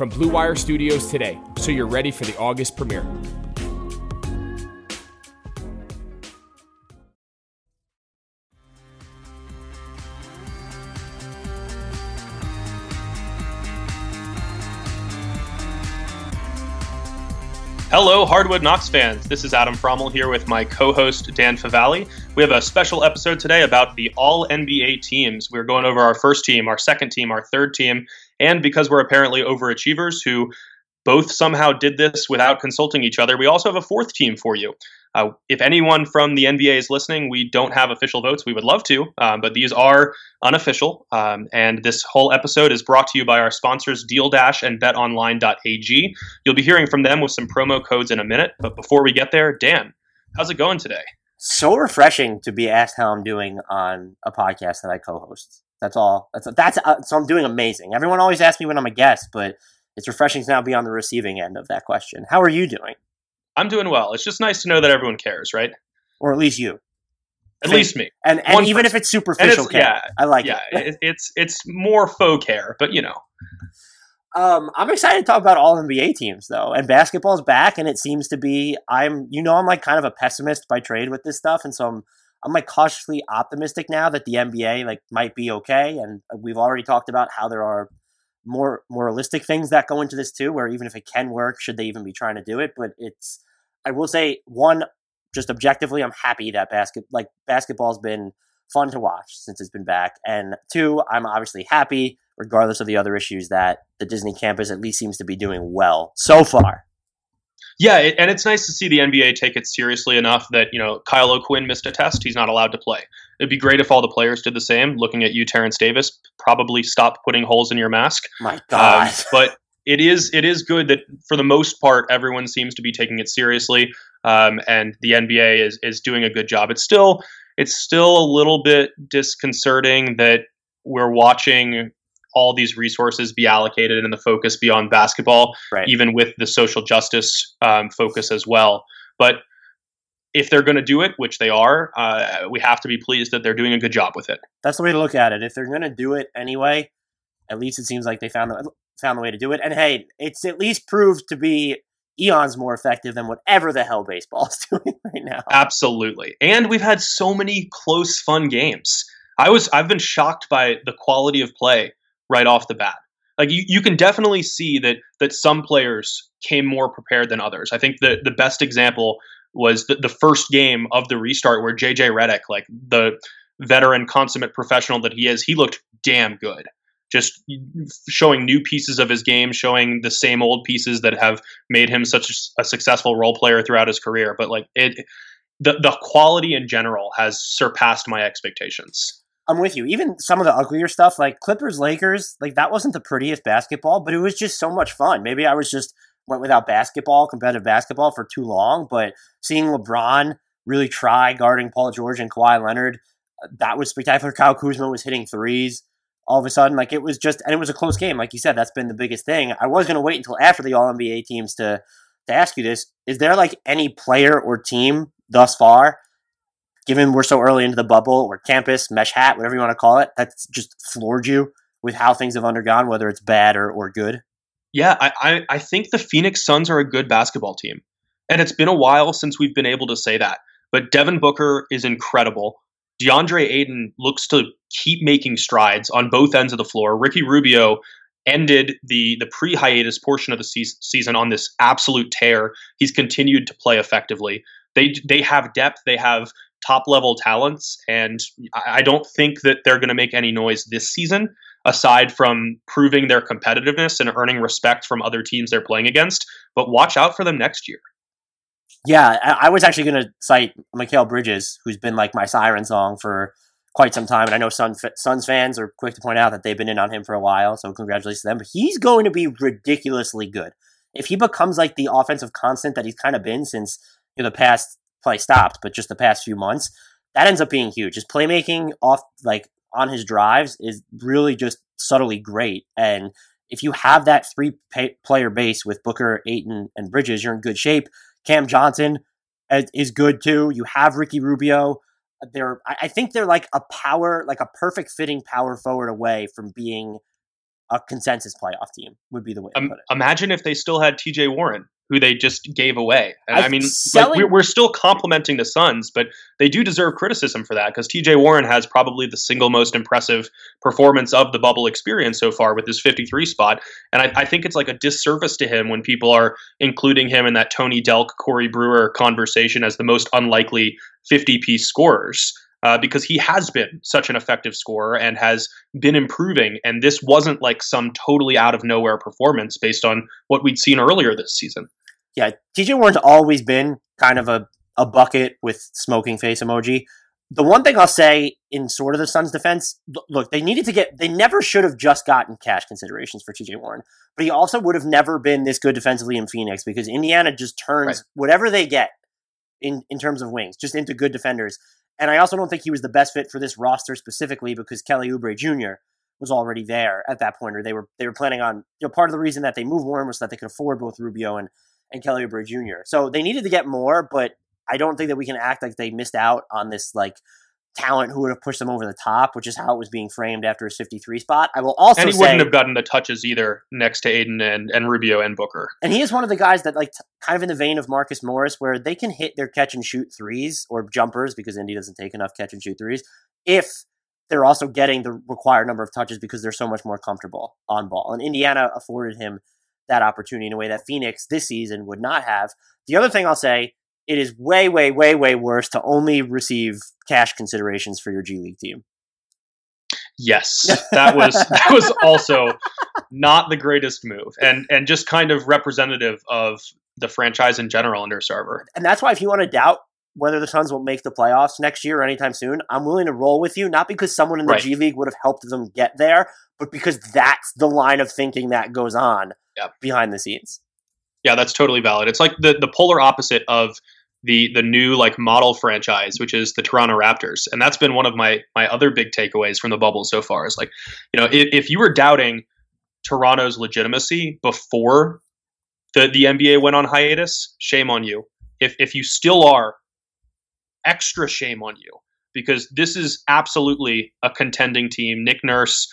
from Blue Wire Studios today so you're ready for the August premiere. Hello, Hardwood Knocks fans. This is Adam Fromal here with my co host, Dan Favale. We have a special episode today about the All NBA teams. We're going over our first team, our second team, our third team, and because we're apparently overachievers who both somehow did this without consulting each other, we also have a fourth team for you. Uh, if anyone from the NBA is listening, we don't have official votes. We would love to, um, but these are unofficial. Um, and this whole episode is brought to you by our sponsors, Deal Dash and BetOnline.ag. You'll be hearing from them with some promo codes in a minute. But before we get there, Dan, how's it going today? So refreshing to be asked how I'm doing on a podcast that I co-host. That's all. That's that's uh, so I'm doing amazing. Everyone always asks me when I'm a guest, but it's refreshing to now be on the receiving end of that question. How are you doing? I'm doing well. It's just nice to know that everyone cares, right? Or at least you. At least me. And and One even person. if it's superficial it's- care, yeah, I like yeah, it. it, it's it's more faux care, but you know. Um, I'm excited to talk about all NBA teams though, and basketball's back, and it seems to be. I'm, you know, I'm like kind of a pessimist by trade with this stuff, and so I'm, I'm like cautiously optimistic now that the NBA like might be okay, and uh, we've already talked about how there are more moralistic things that go into this too, where even if it can work, should they even be trying to do it? But it's, I will say, one, just objectively, I'm happy that basket like basketball's been fun to watch since it's been back, and two, I'm obviously happy regardless of the other issues that the Disney campus at least seems to be doing well so far. Yeah, it, and it's nice to see the NBA take it seriously enough that you know Kyle O'Quinn missed a test; he's not allowed to play. It'd be great if all the players did the same. Looking at you, Terence Davis, probably stop putting holes in your mask. My God. Um, but it is it is good that for the most part everyone seems to be taking it seriously, um, and the NBA is is doing a good job. It's still it's still a little bit disconcerting that we're watching all these resources be allocated and the focus be on basketball, Right. even with the social justice um, focus as well. But if they're going to do it, which they are, uh, we have to be pleased that they're doing a good job with it. That's the way to look at it. If they're going to do it anyway, at least it seems like they found the, found the way to do it. And hey, it's at least proved to be eons more effective than whatever the hell baseball's doing right now. Absolutely. And we've had so many close, fun games. I was I've been shocked by the quality of play right off the bat. Like you, you can definitely see that that some players came more prepared than others. I think the the best example was the, the first game of the restart where JJ Redick, like the veteran consummate professional that he is, he looked damn good. Just showing new pieces of his game, showing the same old pieces that have made him such a successful role player throughout his career. But like it, the the quality in general has surpassed my expectations. I'm with you. Even some of the uglier stuff, like Clippers Lakers, like that wasn't the prettiest basketball, but it was just so much fun. Maybe I was just went without basketball, competitive basketball for too long, but seeing LeBron really try guarding Paul George and Kawhi Leonard, that was spectacular. Kyle Kuzma was hitting threes all of a sudden. Like it was just, and it was a close game. Like you said, that's been the biggest thing. I was going to wait until after the All NBA teams to to ask you this. Is there like any player or team thus far given we're so early into the bubble or campus, mesh hat, whatever you want to call it, that's just floored you with how things have undergone, whether it's bad or, or good? Yeah, I, I, I think the Phoenix Suns are a good basketball team. And it's been a while since we've been able to say that. But Devin Booker is incredible. DeAndre Ayton looks to keep making strides on both ends of the floor. Ricky Rubio ended the the pre hiatus portion of the se- season on this absolute tear. He's continued to play effectively. They they have depth. They have top level talents, and I don't think that they're going to make any noise this season. Aside from proving their competitiveness and earning respect from other teams they're playing against, but watch out for them next year. Yeah, I, was actually going to cite Mikal Bridges, who's been like my siren song for quite some time. And I know Sun, Suns fans are quick to point out that they've been in on him for a while. So congratulations to them. But he's going to be ridiculously good. If he becomes like the offensive constant that he's kind of been since you know, the past play stopped, but just the past few months, that ends up being huge. His playmaking off like on his drives is really just subtly great. And if you have that three pay- player base with Booker, Ayton, and Bridges, you're in good shape. Cam Johnson is good too. You have Ricky Rubio. They're, I think they're like a power, like a perfect fitting power forward away from being a consensus playoff team. Would be the way. Um, imagine if they still had T.J. Warren who they just gave away. I, I mean, selling- like, we're, we're, still complimenting the Suns, but they do deserve criticism for that because TJ Warren has probably the single most impressive performance of the bubble experience so far with his 53 spot. And I, I think it's like a disservice to him when people are including him in that Tony Delk, Corey Brewer conversation as the most unlikely 50 piece scorers. Uh, because he has been such an effective scorer and has been improving. And this wasn't like some totally out of nowhere performance based on what we'd seen earlier this season yeah, TJ Warren's always been kind of a, a bucket with smoking face emoji. The one thing I'll say in sort of the Suns' defense, look, they needed to get, they never should have just gotten cash considerations for TJ Warren, but he also would have never been this good defensively in Phoenix because Indiana just turns right. whatever they get in, in terms of wings just into good defenders. And I also don't think he was the best fit for this roster specifically because Kelly Oubre Jr. was already there at that point, or they were they were planning on. You know, part of the reason that they moved Warren was so that they could afford both Rubio and and Kelly Oubre Jr. So they needed to get more, but I don't think that we can act like they missed out on this like talent who would have pushed them over the top, which is how it was being framed after his 53 spot. I will also and he say, wouldn't have gotten the touches either next to Ayton and, and Rubio and Booker. And he is one of the guys that like t- kind of in the vein of Marcus Morris, where they can hit their catch and shoot threes or jumpers because Indy doesn't take enough catch and shoot threes if they're also getting the required number of touches because they're so much more comfortable on ball. And Indiana afforded him that opportunity in a way that Phoenix this season would not have. The other thing I'll say, it is way, way, way, way worse to only receive cash considerations for your G League team. Yes, that was that was also not the greatest move, and and just kind of representative of the franchise in general under Sarver. And that's why, if you want to doubt whether the Suns will make the playoffs next year or anytime soon, I'm willing to roll with you, not because someone in the right. G League would have helped them get there, but because that's the line of thinking that goes on behind the scenes. Yeah, that's totally valid. It's like the, the polar opposite of the the new like model franchise, which is the Toronto Raptors, and that's been one of my my other big takeaways from the bubble so far. Is like, you know, if, if you were doubting Toronto's legitimacy before the the NBA went on hiatus, shame on you. If if you still are, extra shame on you because this is absolutely a contending team. Nick Nurse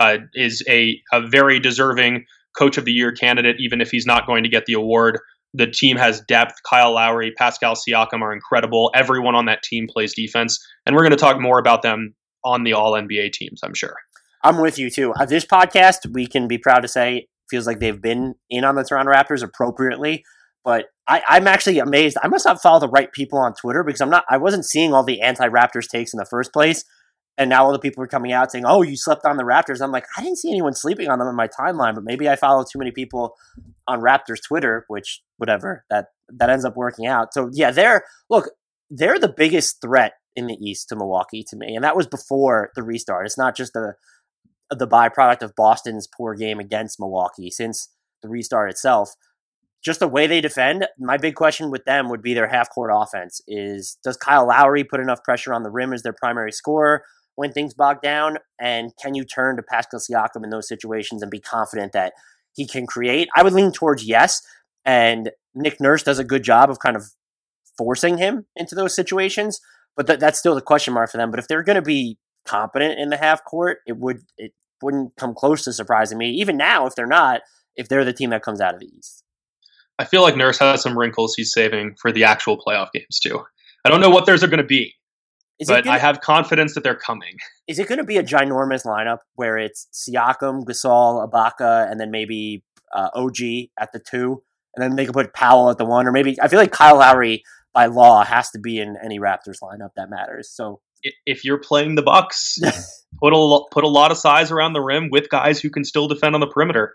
uh, is a, a very deserving coach of the year candidate, even if he's not going to get the award. The team has depth. Kyle Lowry, Pascal Siakam are incredible. Everyone on that team plays defense. And we're going to talk more about them on the all NBA teams, I'm sure. I'm with you too. Uh, this podcast, we can be proud to say, feels like they've been in on the Toronto Raptors appropriately. But I, am actually amazed. I must not follow the right people on Twitter because I'm not. I wasn't seeing all the anti-Raptors takes in the first place, and now all the people are coming out saying, "Oh, you slept on the Raptors." I'm like, I didn't see anyone sleeping on them in my timeline, but maybe I follow too many people on Raptors Twitter, which whatever that that ends up working out. So yeah, they're look, they're the biggest threat in the East to Milwaukee to me, and that was before the restart. It's not just the the byproduct of Boston's poor game against Milwaukee since the restart itself just the way they defend, my big question with them would be their half court offense is does Kyle Lowry put enough pressure on the rim as their primary scorer when things bog down? And can you turn to Pascal Siakam in those situations and be confident that he can create? I would lean towards yes. And Nick Nurse does a good job of kind of forcing him into those situations. But th- that's still the question mark for them. But if they're going to be competent in the half court, it would it wouldn't come close to surprising me. Even now, if they're not, if they're the team that comes out of the East. I feel like Nurse has some wrinkles he's saving for the actual playoff games too. I don't know what theirs are going to be. Is but gonna, I have confidence that they're coming. Is it going to be a ginormous lineup where it's Siakam, Gasol, Ibaka, and then maybe uh, OG at the two, and then they could put Powell at the one, or maybe I feel like Kyle Lowry by law has to be in any Raptors lineup that matters. So if you're playing the Bucks, put a put a lot of size around the rim with guys who can still defend on the perimeter.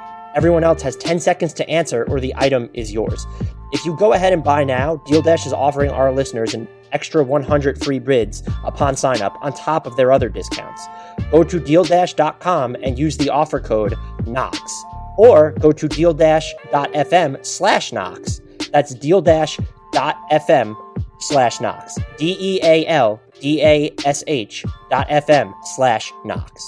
everyone else has 10 seconds to answer or the item is yours. If you go ahead and buy now, Deal Dash is offering our listeners an extra 100 free bids upon sign up on top of their other discounts. Go to dealdash.com and use the offer code KNOX or go to dealdash.fm slash Knox. That's dealdash.fm slash Knox. D E A L D A S H dot FM slash Knox.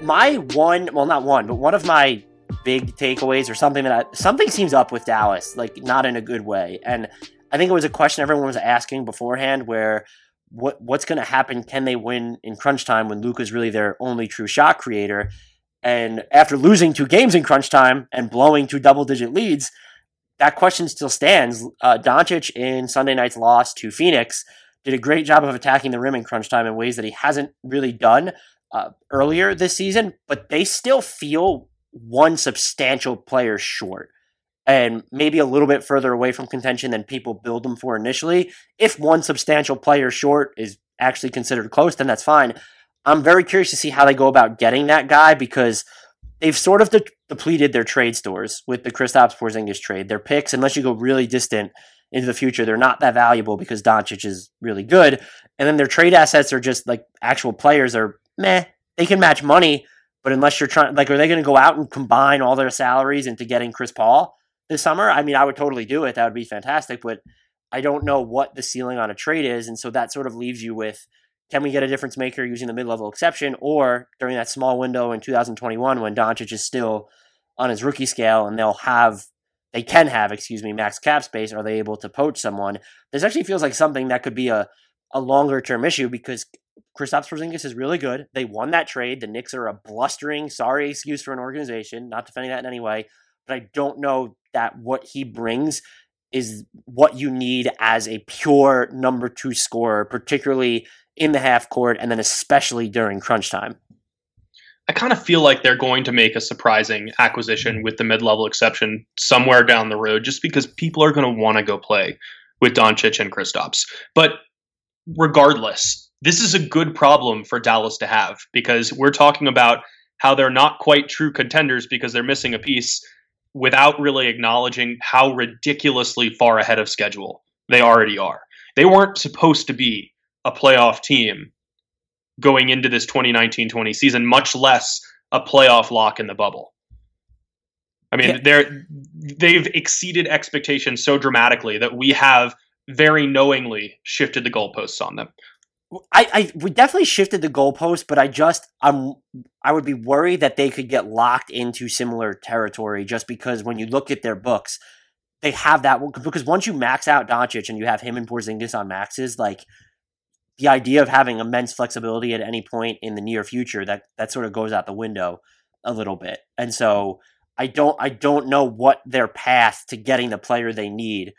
My one, well, not one, but one of my big takeaways or something that I, something seems up with Dallas, like not in a good way. And I think it was a question everyone was asking beforehand where what what's going to happen? Can they win in crunch time when Luka's really their only true shot creator? And after losing two games in crunch time and blowing two double digit leads, that question still stands. Uh, Doncic in Sunday night's loss to Phoenix did a great job of attacking the rim in crunch time in ways that he hasn't really done uh, earlier this season, but they still feel one substantial player short and maybe a little bit further away from contention than people build them for initially. If one substantial player short is actually considered close, then that's fine. I'm very curious to see how they go about getting that guy because they've sort of de- depleted their trade stores with the Kristaps Porzingis trade. Their picks, unless you go really distant into the future, they're not that valuable because Doncic is really good. And then their trade assets are just like actual players are meh. They can match money, but unless you're trying, like, are they going to go out and combine all their salaries into getting Chris Paul this summer? I mean, I would totally do it. That would be fantastic, but I don't know what the ceiling on a trade is. And so that sort of leaves you with can we get a difference maker using the mid level exception or during that small window in 2021 when Doncic is still on his rookie scale and they'll have they can have, excuse me, max cap space, are they able to poach someone? This actually feels like something that could be a, a longer term issue because Kristaps Porzingis is really good. They won that trade. The Knicks are a blustering, sorry excuse for an organization. Not defending that in any way, but I don't know that what he brings is what you need as a pure number two scorer, particularly in the half court and then especially during crunch time. I kind of feel like they're going to make a surprising acquisition with the mid-level exception somewhere down the road, just because people are going to want to go play with Doncic and Kristaps. But regardless, this is a good problem for Dallas to have because we're talking about how they're not quite true contenders because they're missing a piece without really acknowledging how ridiculously far ahead of schedule they already are. They weren't supposed to be a playoff team going into this 2019-20 season, much less a playoff lock in the bubble. I mean, yeah. they're they've exceeded expectations so dramatically that we have very knowingly shifted the goalposts on them. I, I we definitely shifted the goalpost, but I just I'm I would be worried that they could get locked into similar territory just because when you look at their books, they have that because once you max out Doncic and you have him and Porzingis on maxes, like the idea of having immense flexibility at any point in the near future that that sort of goes out the window a little bit. And so I don't I don't know what their path to getting the player they need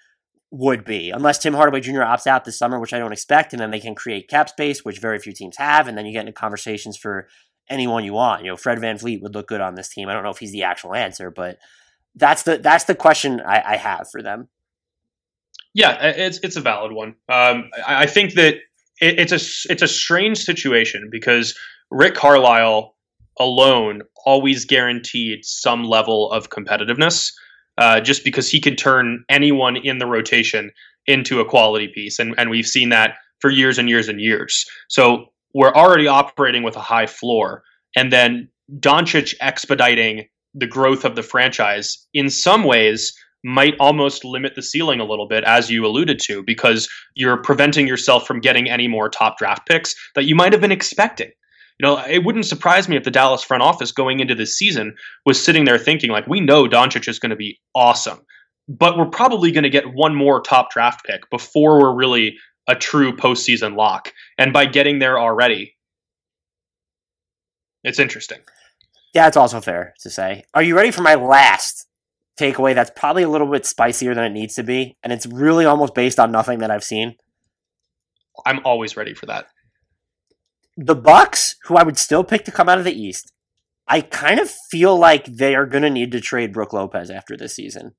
would be unless Tim Hardaway Jr. opts out this summer, which I don't expect, and then they can create cap space, which very few teams have, and then you get into conversations for anyone you want. You know, Fred Van VanVleet would look good on this team. I don't know if he's the actual answer, but that's the that's the question I, I have for them. Yeah, it's it's a valid one. Um, I, I think that it, it's a it's a strange situation because Rick Carlisle alone always guaranteed some level of competitiveness, uh, just because he can turn anyone in the rotation into a quality piece, and and we've seen that for years and years and years. So we're already operating with a high floor, and then Doncic expediting the growth of the franchise in some ways might almost limit the ceiling a little bit, as you alluded to, because you're preventing yourself from getting any more top draft picks that you might have been expecting. You know, it wouldn't surprise me if the Dallas front office going into this season was sitting there thinking, like, we know Doncic is going to be awesome, but we're probably going to get one more top draft pick before we're really a true postseason lock. And by getting there already, it's interesting. Yeah, it's also fair to say. Are you ready for my last takeaway that's probably a little bit spicier than it needs to be? And it's really almost based on nothing that I've seen. I'm always ready for that. The Bucks, who I would still pick to come out of the East, I kind of feel like they are going to need to trade Brook Lopez after this season.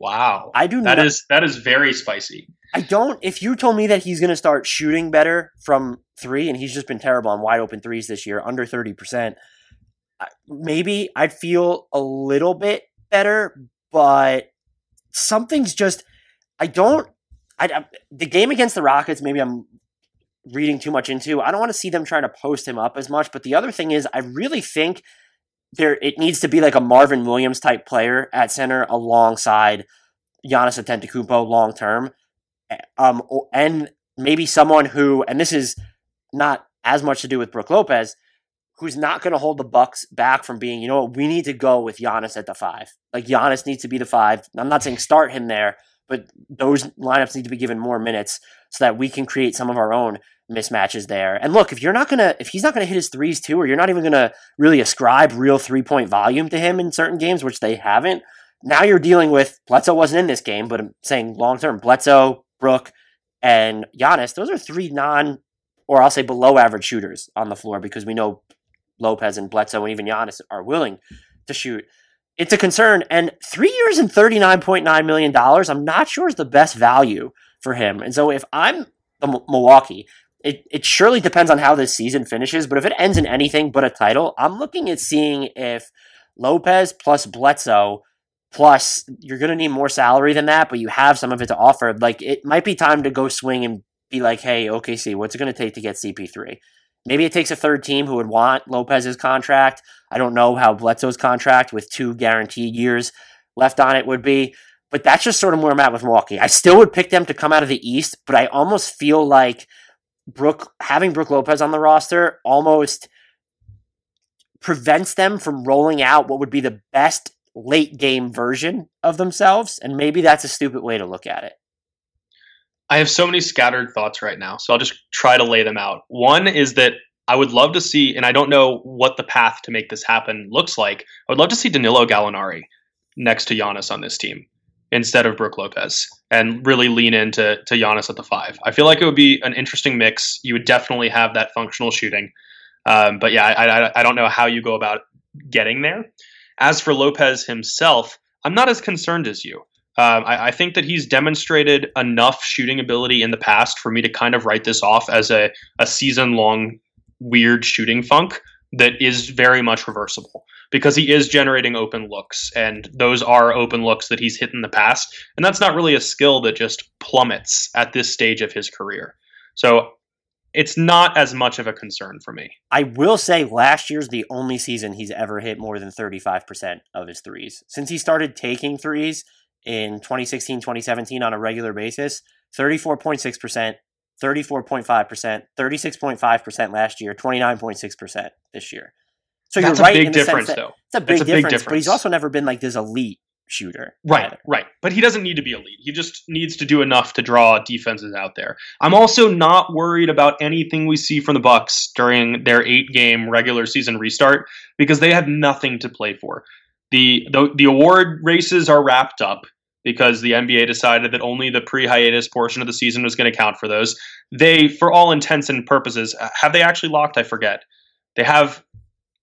Wow. I do That not- is that is very spicy. I don't. If you told me that he's going to start shooting better from three, and he's just been terrible on wide open threes this year, under thirty percent, maybe I'd feel a little bit better. But something's just. I don't. I, I the game against the Rockets. Maybe I'm reading too much into. I don't want to see them trying to post him up as much. But the other thing is, I really think there it needs to be like a Marvin Williams type player at center alongside Giannis Antetokounmpo long term um, and maybe someone who, and this is not as much to do with Brook Lopez, who's not going to hold the Bucks back from being, you know what, we need to go with Giannis at the five. Like Giannis needs to be the five. I'm not saying start him there, but those lineups need to be given more minutes so that we can create some of our own mismatches there. And look, if you're not gonna, if he's not gonna hit his threes too, or you're not even gonna really ascribe real three point volume to him in certain games, which they haven't. Now you're dealing with Bledsoe wasn't in this game, but I'm saying long term Bledsoe, Brook, and Giannis. Those are three non, or I'll say below average shooters on the floor because we know Lopez and Bledsoe and even Giannis are willing to shoot. It's a concern. And three years and $39.9 million, I'm not sure is the best value for him. And so if I'm the M- Milwaukee, it, it surely depends on how this season finishes. But if it ends in anything but a title, I'm looking at seeing if Lopez plus Bledsoe plus you're going to need more salary than that, but you have some of it to offer. Like it might be time to go swing and be like, hey, OKC, what's it going to take to get CP3? Maybe it takes a third team who would want Lopez's contract. I don't know how Bledsoe's contract with two guaranteed years left on it would be, but that's just sort of where I'm at with Milwaukee. I still would pick them to come out of the East, but I almost feel like Brook having Brook Lopez on the roster almost prevents them from rolling out what would be the best late game version of themselves, and maybe that's a stupid way to look at it. I have so many scattered thoughts right now, so I'll just try to lay them out. One is that I would love to see, and I don't know what the path to make this happen looks like. I would love to see Danilo Gallinari next to Giannis on this team instead of Brook Lopez, and really lean into to Giannis at the five. I feel like it would be an interesting mix. You would definitely have that functional shooting, um, but yeah, I, I I don't know how you go about getting there. As for Lopez himself, I'm not as concerned as you. Um, I, I, think that he's demonstrated enough shooting ability in the past for me to kind of write this off as a, a season long weird shooting funk that is very much reversible because he is generating open looks and those are open looks that he's hit in the past and that's not really a skill that just plummets at this stage of his career so it's not as much of a concern for me I will say last year's the only season he's ever hit more than 35% of his threes. Since he started taking threes in 2016, 2017 on a regular basis, 34.6%, 34.5%, 36.5% last year, 29.6% this year. So that's you're right in the sense that- though It's a big, That's a big difference, but he's also never been like this elite shooter. Right, either. right. But he doesn't need to be elite. He just needs to do enough to draw defenses out there. I'm also not worried about anything we see from the Bucks during their eight-game regular season restart because they have nothing to play for. The the, the award races are wrapped up because the NBA decided that only the pre-hiatus portion of the season was going to count for those. They, for all intents and purposes, uh, have they actually locked? I forget. They have.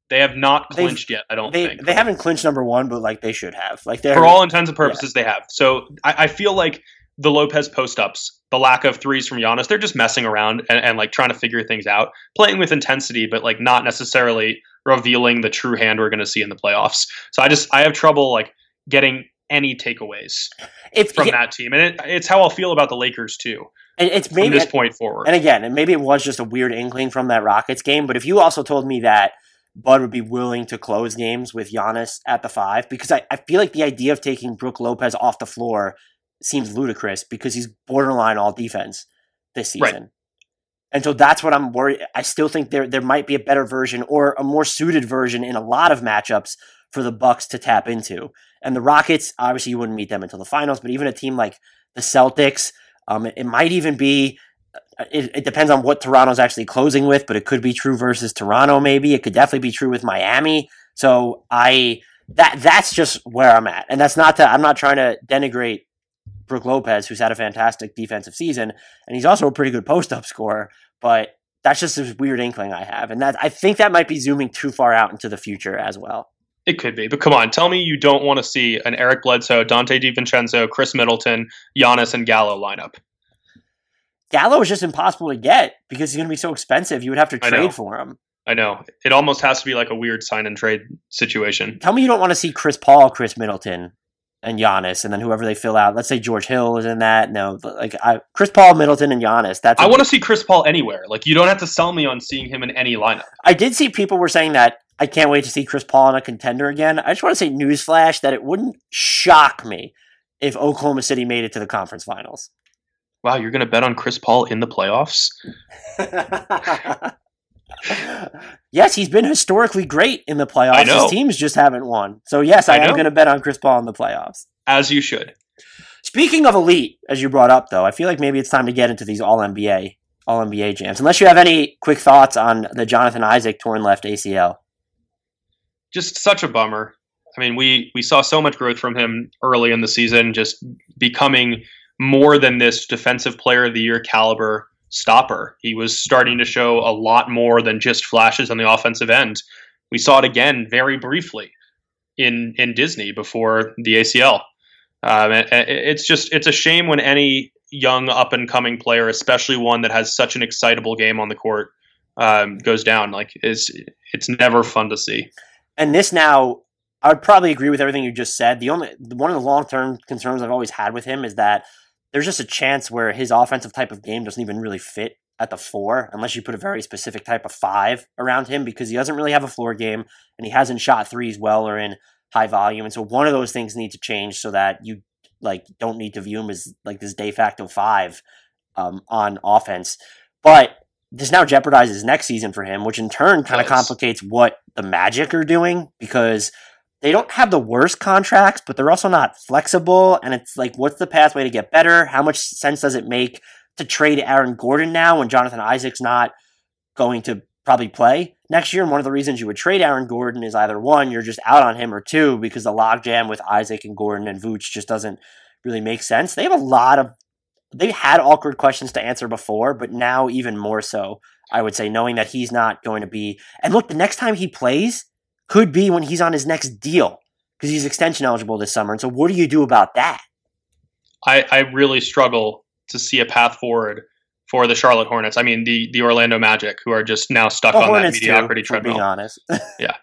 They have not They've- clinched yet. I don't They think they haven't clinched number one, but like they should have. Like they're for all intents and purposes, they have. So I, I feel like the Lopez post ups, the lack of threes from Giannis, they're just messing around and, and like trying to figure things out, playing with intensity, but like not necessarily revealing the true hand we're going to see in the playoffs. So I just I have trouble like getting any takeaways from yeah, that team, and it, it's how I'll feel about the Lakers too and it's from maybe this point forward. And again, and maybe it was just a weird inkling from that Rockets game, but if you also told me that Bud would be willing to close games with Giannis at the five, because I, I feel like the idea of taking Brook Lopez off the floor seems ludicrous because he's borderline all defense this Right. season. And so that's what I'm worried. I still think there there might be a better version or a more suited version in a lot of matchups for the Bucks to tap into. And the Rockets, obviously, you wouldn't meet them until the finals, but even a team like the Celtics, um, it, it might even be. uh, It, it depends on what Toronto's actually closing with, but it could be true versus Toronto. Maybe it could definitely be true with Miami. So I that that's just where I'm at, and that's not to. I'm not trying to denigrate Brook Lopez, who's had a fantastic defensive season, and he's also a pretty good post up scorer. But that's just this weird inkling I have, and that I think that might be zooming too far out into the future as well. It could be, but come on, tell me you don't want to see an Eric Bledsoe, Donte DiVincenzo, Khris Middleton, Giannis, and Gallo lineup. Gallo is just impossible to get because he's going to be so expensive. You would have to trade for him. I know it almost has to be like a weird sign and trade situation. Tell me you don't want to see Chris Paul, Khris Middleton, and Giannis, and then whoever they fill out. Let's say George Hill is in that. No, like I, Chris Paul, Middleton, and Giannis. That's I want to see Chris Paul anywhere. Like you don't have to sell me on seeing him in any lineup. I did see people were saying that I can't wait to see Chris Paul in a contender again. I just want to say newsflash that it wouldn't shock me if Oklahoma City made it to the conference finals. Wow, you're going to bet on Chris Paul in the playoffs? yes, he's been historically great in the playoffs. His teams just haven't won. So yes, I, I am going to bet on Chris Paul in the playoffs. As you should. Speaking of elite, as you brought up, though, I feel like maybe it's time to get into these All NBA, All NBA jams. Unless you have any quick thoughts on the Jonathan Isaac torn left ACL. Just such a bummer. I mean, we we saw so much growth from him early in the season, just becoming more than this defensive player of the year caliber stopper. He was starting to show a lot more than just flashes on the offensive end. We saw it again very briefly in in Disney before the ACL. Um, it- it- it's just it's a shame when any young up and coming player, especially one that has such an excitable game on the court, um, goes down. Like is it's never fun to see. And this now, I would probably agree with everything you just said. The only one of the long term concerns I've always had with him is that there's just a chance where his offensive type of game doesn't even really fit at the four unless you put a very specific type of five around him because he doesn't really have a floor game and he hasn't shot threes well or in high volume. And so one of those things needs to change so that you like don't need to view him as like this de facto five um, on offense. But this now jeopardizes next season for him, which in turn kind of complicates what the Magic are doing because they don't have the worst contracts, but they're also not flexible. And it's like, what's the pathway to get better? How much sense does it make to trade Aaron Gordon now when Jonathan Isaac's not going to probably play next year? And one of the reasons you would trade Aaron Gordon is either one, you're just out on him, or two, because the logjam with Isaac and Gordon and Vooch just doesn't really make sense. They have a lot of they've had awkward questions to answer before, but now even more so, I would say, knowing that he's not going to be. And look, the next time he plays could be when he's on his next deal because he's extension eligible this summer. And so, what do you do about that? I, I really struggle to see a path forward for the Charlotte Hornets. I mean, the the Orlando Magic, who are just now stuck The on Hornets, that mediocrity too, being treadmill. honest. Yeah.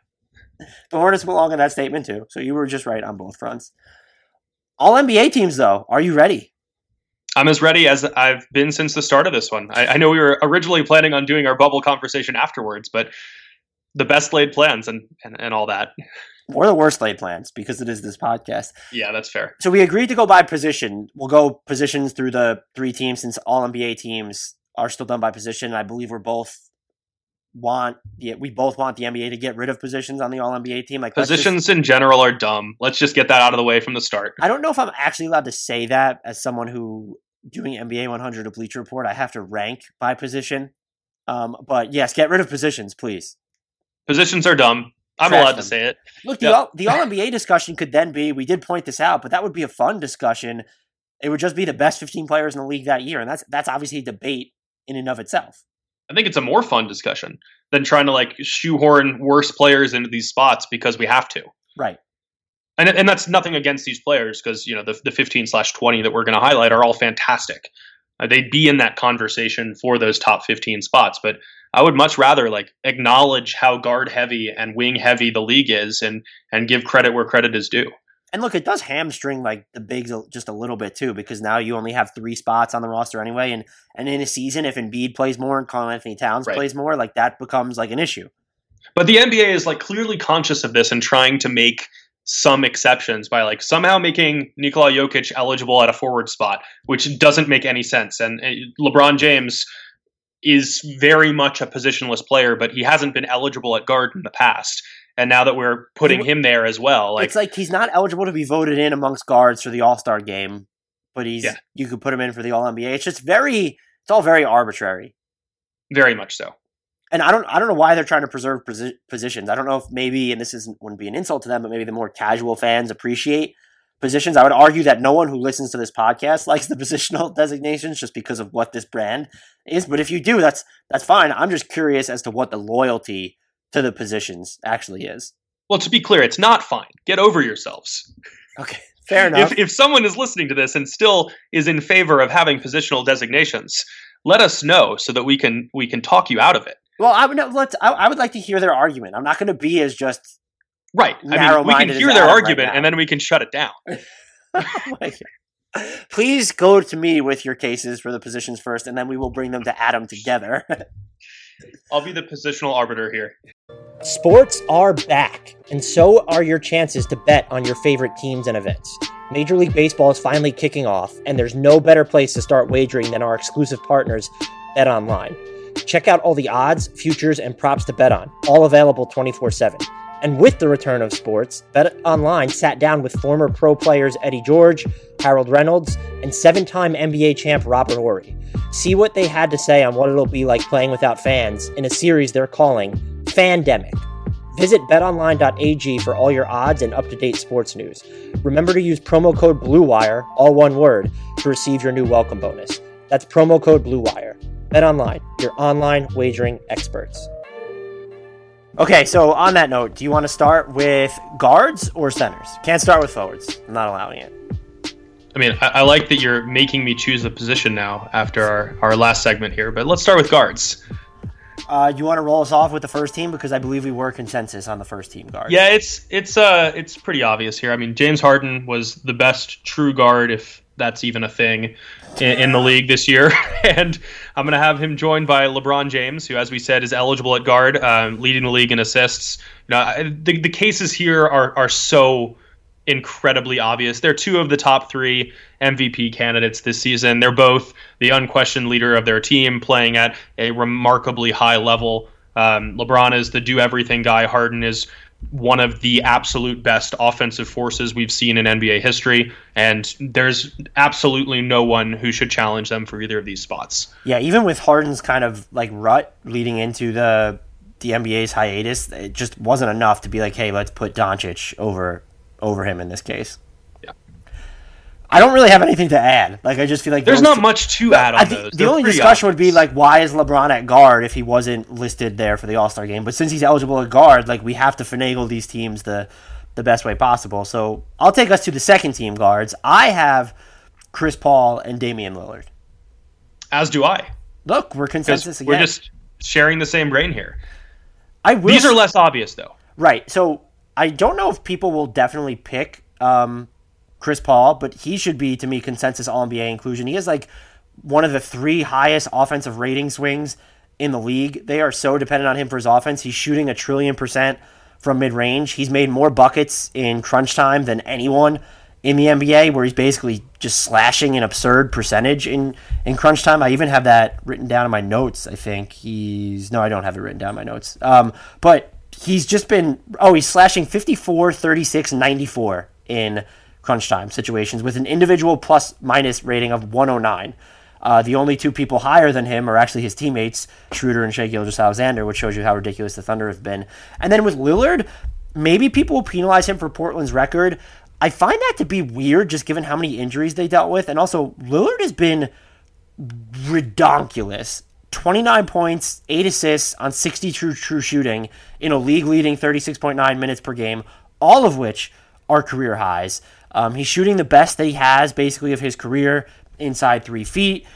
the Hornets belong in that statement too. So you were just right on both fronts. All NBA teams, though, are you ready? I'm as ready as I've been since the start of this one. I, I know we were originally planning on doing our bubble conversation afterwards, but the best laid plans and, and, and all that. Or the worst laid plans because it is this podcast. Yeah, that's fair. So we agreed to go by position. We'll go positions through the three teams since all NBA teams are still done by position. I believe we're both want the we both want the NBA to get rid of positions on the all NBA team. Like let's just- Positions in general are dumb. Let's just get that out of the way from the start. I don't know if I'm actually allowed to say that as someone who doing NBA 100 a Bleacher Report. I have to rank by position. Um, but yes, get rid of positions, please. Positions are dumb. I'm allowed to say it. Look, the Yeah. all, the All NBA discussion could then be. We did point this out, but that would be a fun discussion. It would just be the best 15 players in the league that year, and that's that's obviously a debate in and of itself. I think it's a more fun discussion than trying to like shoehorn worse players into these spots because we have to. Right. And and that's nothing against these players because you know the the 15 slash 20 that we're going to highlight are all fantastic. Uh, they'd be in that conversation for those top 15 spots, but I would much rather like acknowledge how guard heavy and wing heavy the league is, and and give credit where credit is due. And look, it does hamstring like the bigs just a little bit too, because now you only have three spots on the roster anyway, and and in a season, if Embiid plays more and Karl-Anthony Towns Right. plays more, like that becomes like an issue. But the NBA is like clearly conscious of this and trying to make some exceptions by like somehow making Nikola Jokic eligible at a forward spot, which doesn't make any sense. And uh, LeBron James is very much a positionless player, but he hasn't been eligible at guard in the past. And now that we're putting him there as well, like it's like he's not eligible to be voted in amongst guards for the All Star game, but he's Yeah. you could put him in for the All NBA. It's just very, it's all very arbitrary. very much so. and I don't I don't know why they're trying to preserve posi- positions. I don't know if maybe and this isn't wouldn't be an insult to them, but maybe the more casual fans appreciate positions. I would argue that no one who listens to this podcast likes the positional designations just because of what this brand is. But if you do, that's that's fine. I'm just curious as to what the loyalty to the positions actually is. Well, to be clear, it's not fine. Get over yourselves. Okay, fair enough. If, if someone is listening to this and still is in favor of having positional designations, let us know so that we can we can talk you out of it. well, I would no, let's. I, I would like to hear their argument. I'm not going to be as just Right. I mean, we can hear their right argument now. and then we can shut it down. Oh like, Please go to me with your cases for the positions first, and then we will bring them to Adam together. I'll be the positional arbiter here. Sports are back, and so are your chances to bet on your favorite teams and events. Major League Baseball is finally kicking off, and there's no better place to start wagering than our exclusive partners, Bet Online. Check out all the odds, futures, and props to bet on, all available 24 7. And with the return of sports, Bet Online sat down with former pro players Eddie George, Harold Reynolds, and seven time NBA champ Robert Horry. See what they had to say on what it'll be like playing without fans in a series they're calling Fandemic. Visit betonline.ag for all your odds and up to date sports news. Remember to use promo code BLUEWIRE, all one word, to receive your new welcome bonus. That's promo code BLUEWIRE. BetOnline, your online wagering experts. Okay, so on that note, do you want to start with guards or centers? Can't start with forwards. I'm not allowing it. I mean, I, I like that you're making me choose a position now after our, our last segment here, but let's start with guards. Uh, you want to roll us off with the first team because I believe we were consensus on the first team guard. Yeah, it's it's uh it's pretty obvious here. I mean, James Harden was the best true guard, if that's even a thing, in, in the league this year, and I'm gonna have him joined by LeBron James, who, as we said, is eligible at guard, um, leading the league in assists. Know, the the cases here are are so incredibly obvious. They're two of the top three MVP candidates this season. They're both the unquestioned leader of their team, playing at a remarkably high level. Um, LeBron is the do everything guy. Harden is one of the absolute best offensive forces we've seen in NBA history, and there's absolutely no one who should challenge them for either of these spots. Yeah, even with Harden's kind of like rut leading into the the NBA's hiatus, it just wasn't enough to be like, hey, let's put Doncic over over him in this case. I don't really have anything to add. Like, I just feel like There's not two- much to add on I those. the They're only discussion would be like, why is LeBron at guard if he wasn't listed there for the All Star game? But since he's eligible at guard, like we have to finagle these teams the the best way possible. So I'll take us to the second team guards. I have Chris Paul and Damian Lillard. as do I. Look, we're consensus we're just sharing the same brain here. I will These are less obvious, though. Right. So I don't know if people will definitely pick um, Chris Paul, but he should be to me consensus All NBA inclusion. He has like one of the three highest offensive rating swings in the league. They are so dependent on him for his offense. He's shooting a trillion percent from mid range. He's made more buckets in crunch time than anyone in the NBA, where he's basically just slashing an absurd percentage in, in crunch time. I even have that written down in my notes. I think he's no, I don't have it written down in my notes. Um, but he's just been oh, he's slashing 54, 36, 94 in crunch time situations with an individual plus minus rating of 109. Uh, the only two people higher than him are actually his teammates, Schroeder and Shai Gilgeous-Alexander, which shows you how ridiculous the Thunder have been. And then with Lillard, maybe people will penalize him for Portland's record. I find that to be weird, just given how many injuries they dealt with, and also Lillard has been redonkulous. 29 points, 8 assists on 60 true true shooting in a league leading 36.9 minutes per game, all of which are career highs. Um, he's shooting the best that he has basically of his career inside three feet.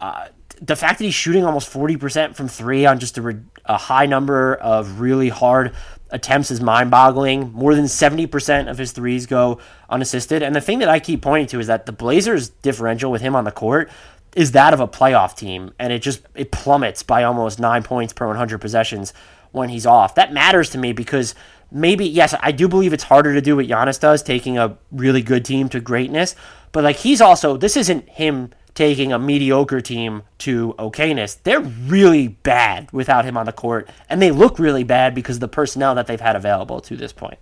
Uh, the fact that he's shooting almost 40% from three on just a, re- a high number of really hard attempts is mind boggling. More than 70% of his threes go unassisted. And the thing that I keep pointing to is that the Blazers' differential with him on the court is that of a playoff team. And it just it plummets by almost nine points per 100 possessions when he's off. That matters to me because maybe, yes, I do believe it's harder to do what Giannis does, taking a really good team to greatness. But like he's also, this isn't him taking a mediocre team to okayness. They're really bad without him on the court, and they look really bad because of the personnel that they've had available to this point.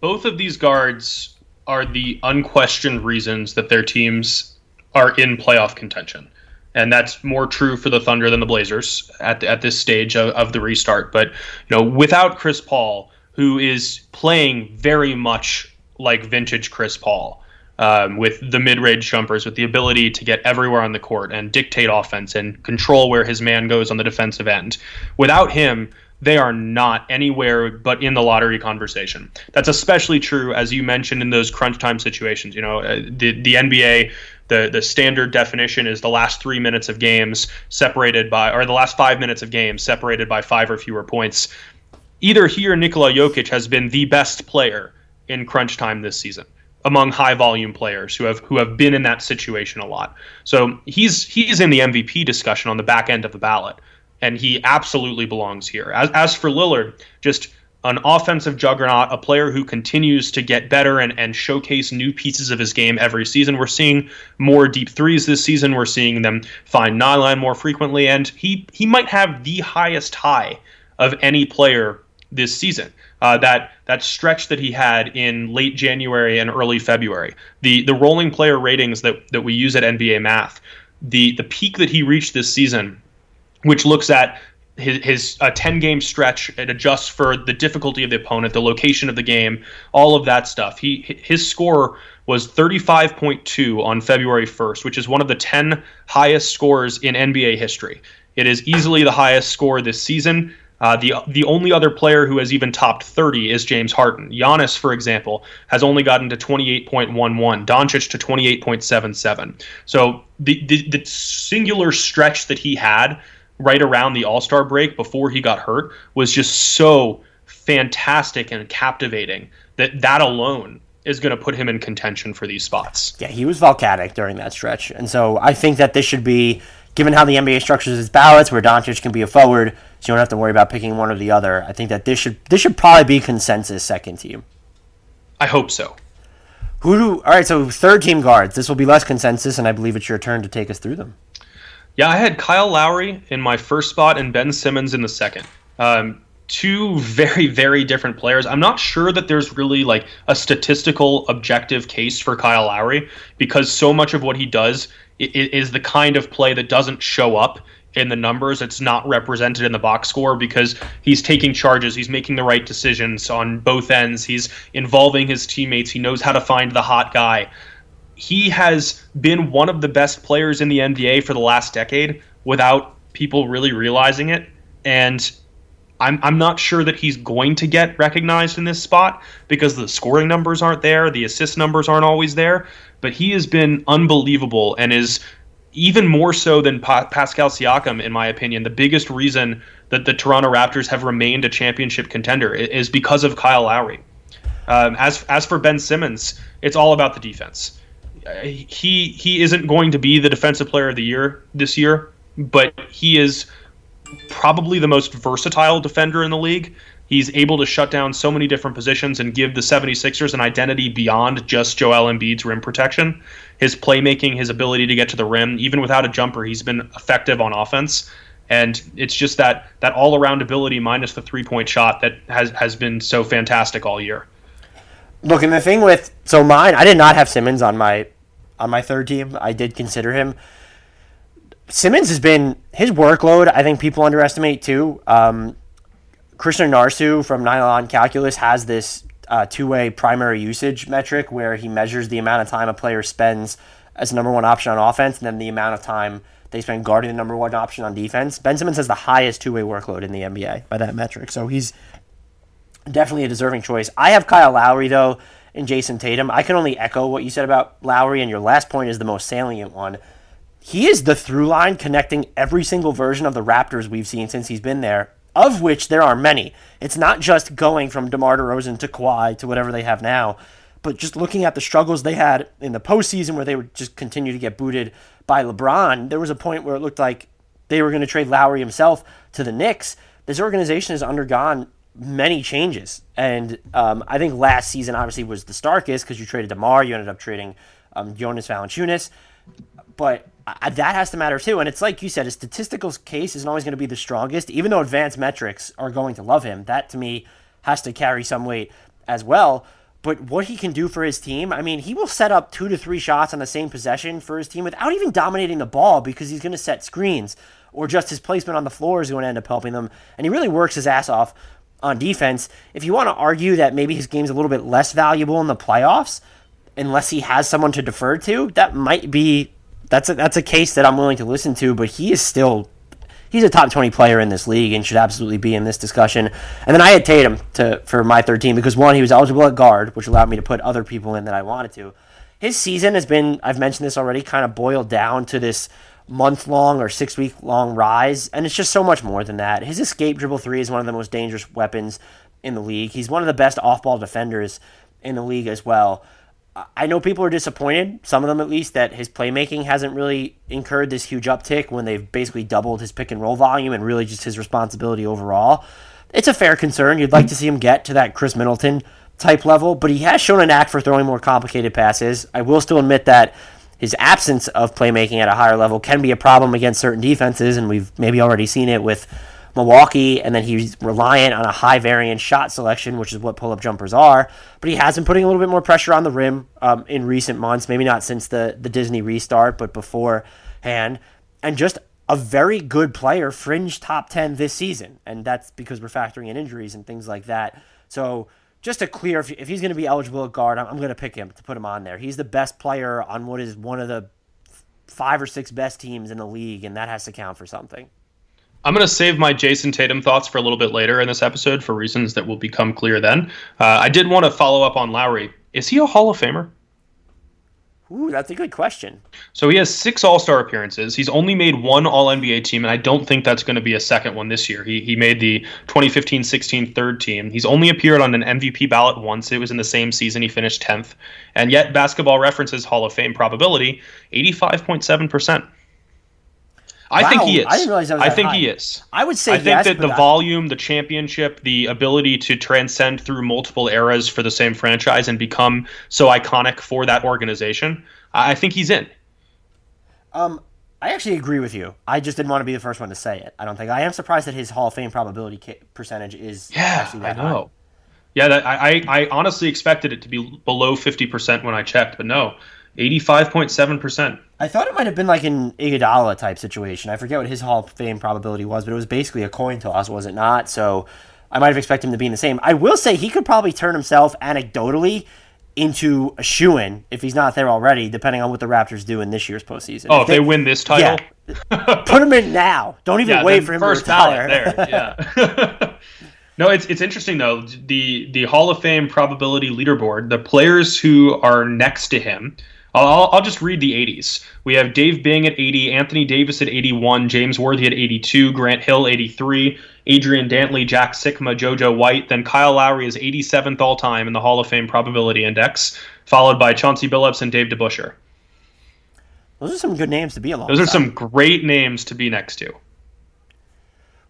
Both of these guards are the unquestioned reasons that their teams are in playoff contention. And that's more true for the Thunder than the Blazers at, at this stage of, of the restart. But, you know, without Chris Paul, who is playing very much like vintage Chris Paul, um, with the mid-range jumpers, with the ability to get everywhere on the court and dictate offense and control where his man goes on the defensive end. Without him, they are not anywhere but in the lottery conversation. That's especially true, as you mentioned, in those crunch time situations. You know, uh, the the NBA. The, the standard definition is the last three minutes of games separated by, or the last five minutes of games separated by five or fewer points. Either he or Nikola Jokic has been the best player in crunch time this season among high volume players who have who have been in that situation a lot. So he's he's in the MVP discussion on the back end of the ballot, and he absolutely belongs here. As as for Lillard, just an offensive juggernaut, a player who continues to get better and, and showcase new pieces of his game every season. We're seeing more deep threes this season. We're seeing them find nine more frequently, and he he might have the highest high of any player this season. Uh, that that stretch that he had in late January and early February, the the rolling player ratings that that we use at NBA Math, the the peak that he reached this season, which looks at his, his uh, 10 game stretch it adjusts for the difficulty of the opponent the location of the game all of that stuff. He his score was 35.2 on february 1st which is one of the 10 highest scores in nba history. It is easily the highest score this season uh, the the only other player who has even topped 30 is James Harden. Giannis, for example, has only gotten to 28.11. Doncic to 28.77. So the, the the singular stretch that he had right around the All Star break before he got hurt was just so fantastic and captivating that that alone is going to put him in contention for these spots. Yeah, he was volcanic during that stretch, and so I think that this should be given how the NBA structures its ballots, where Doncic can be a forward, so you don't have to worry about picking one or the other. I think that this should this should probably be consensus second team. I hope so. Who do? All right, so third team guards. This will be less consensus, and I believe it's your turn to take us through them. Yeah, I had Kyle Lowry in my first spot and Ben Simmons in the second. Um, two very very different players. I'm not sure that there's really like a statistical objective case for Kyle Lowry because so much of what he does is the kind of play that doesn't show up in the numbers. It's not represented in the box score because he's taking charges. He's making the right decisions on both ends. He's involving his teammates. He knows how to find the hot guy. He has been one of the best players in the NBA for the last decade without people really realizing it. And I'm, I'm not sure that he's going to get recognized in this spot because the scoring numbers aren't there, the assist numbers aren't always there. But he has been unbelievable and is even more so than pa- Pascal Siakam, in my opinion, the biggest reason that the Toronto Raptors have remained a championship contender is because of Kyle Lowry. Um, as as for Ben Simmons, it's all about the defense. He he isn't going to be the defensive player of the year this year, but he is probably the most versatile defender in the league. He's able to shut down so many different positions and give the 76ers an identity beyond just Joel Embiid's rim protection. His playmaking, his ability to get to the rim, even without a jumper, he's been effective on offense. And it's just that that all around ability minus the three point shot that has has been so fantastic all year. Look, and the thing with so mine, I did not have Simmons on my on my third team. I did consider him. Simmons has been his workload. I think people underestimate too. Um, Krishna Narsu from Nylon Calculus has this uh, two-way primary usage metric where he measures the amount of time a player spends as number one option on offense, and then the amount of time they spend guarding the number one option on defense. Ben Simmons has the highest two-way workload in the NBA by that metric, so he's definitely a deserving choice. I have Kyle Lowry though and Jayson Tatum. I can only echo what you said about Lowry, and your last point is the most salient one he is the through line connecting every single version of the Raptors we've seen since he's been there, of which there are many. It's not just going from DeMar DeRozan to Kawhi to whatever they have now, but just looking at the struggles they had in the postseason where they would just continue to get booted by LeBron, there was a point where it looked like they were going to trade Lowry himself to the Knicks. This organization has undergone many changes. And um, I think last season obviously was the starkest because you traded DeMar, you ended up trading um, Jonas Valanciunas but that has to matter too. And it's like you said, a statistical case isn't always going to be the strongest, even though advanced metrics are going to love him. That to me has to carry some weight as well. But what he can do for his team, I mean, he will set up two to three shots on the same possession for his team without even dominating the ball because he's going to set screens or just his placement on the floor is going to end up helping them. And he really works his ass off on defense. If you want to argue that maybe his game's a little bit less valuable in the playoffs, unless he has someone to defer to, that might be that's a, that's a case that I'm willing to listen to. But he is still he's a top 20 player in this league and should absolutely be in this discussion. And then I had Tatum to for my 13 because one, he was eligible at guard, which allowed me to put other people in that I wanted to. His season has been, I've mentioned this already, kind of boiled down to this month long or six week long rise, and it's just so much more than that. His escape dribble three is one of the most dangerous weapons in the league. He's one of the best off ball defenders in the league as well. I know people are disappointed, some of them at least, that his playmaking hasn't really incurred this huge uptick when they've basically doubled his pick and roll volume and really just his responsibility overall. It's a fair concern. You'd like to see him get to that Khris Middleton type level, but he has shown a knack for throwing more complicated passes. I will still admit that his absence of playmaking at a higher level can be a problem against certain defenses, and we've maybe already seen it with Milwaukee, and then he's reliant on a high variance shot selection, which is what pull up jumpers are. But he has been putting a little bit more pressure on the rim um, in recent months, maybe not since the, the Disney restart, but beforehand. And just a very good player, fringe top 10 this season. And that's because we're factoring in injuries and things like that. So just to clear, if, if he's going to be eligible at guard, I'm, I'm going to pick him to put him on there. He's the best player on what is one of the five or six best teams in the league, and that has to count for something. I'm going to save my Jayson Tatum thoughts for a little bit later in this episode for reasons that will become clear then. Uh, I did want to follow up on Lowry. Is he a Hall of Famer? Ooh, that's a good question. So he has six All Star appearances. He's only made one All NBA team, and I don't think that's going to be a second one this year. He, he made the 2015 16 third team. He's only appeared on an MVP ballot once. It was in the same season. He finished 10th. And yet, basketball references Hall of Fame probability 85.7%. I wow, think he is. I didn't realize that was I think high. he is. I would say I think yes, that the I... volume, the championship, the ability to transcend through multiple eras for the same franchise and become so iconic for that organization, I think he's in. Um, I actually agree with you. I just didn't want to be the first one to say it. I don't think I am surprised that his Hall of Fame probability percentage is yeah, actually that I know. High. Yeah, that, I, I honestly expected it to be below fifty percent when I checked, but no, eighty-five point seven percent. I thought it might have been like an Iguodala type situation. I forget what his Hall of Fame probability was, but it was basically a coin toss, was it not? So I might have expected him to be in the same. I will say he could probably turn himself anecdotally into a shoe in if he's not there already, depending on what the Raptors do in this year's postseason. Oh, if they, they win this title, yeah, put him in now. Don't even yeah, wait for him first to retire. there, yeah. no, it's it's interesting though. The the Hall of Fame probability leaderboard, the players who are next to him I'll, I'll just read the 80s. We have Dave Bing at 80, Anthony Davis at 81, James Worthy at 82, Grant Hill 83, Adrian Dantley, Jack Sikma, JoJo White. Then Kyle Lowry is 87th all time in the Hall of Fame probability index, followed by Chauncey Billups and Dave DeBusschere. Those are some good names to be along. Those are some great names to be next to.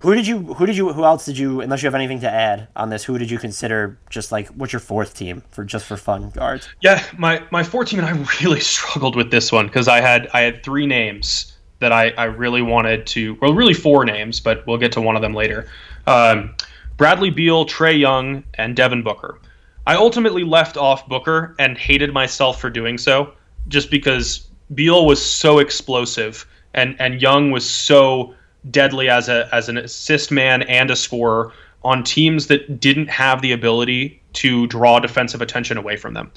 Who did you? Who did you? Who else did you? Unless you have anything to add on this, who did you consider just like what's your fourth team for just for fun guards? Yeah, my my fourth team, and I really struggled with this one because I had I had three names that I I really wanted to. Well, really four names, but we'll get to one of them later. Um, Bradley Beal, Trae Young, and Devin Booker. I ultimately left off Booker and hated myself for doing so, just because Beal was so explosive and and Young was so deadly as a as an assist man and a scorer on teams that didn't have the ability to draw defensive attention away from them.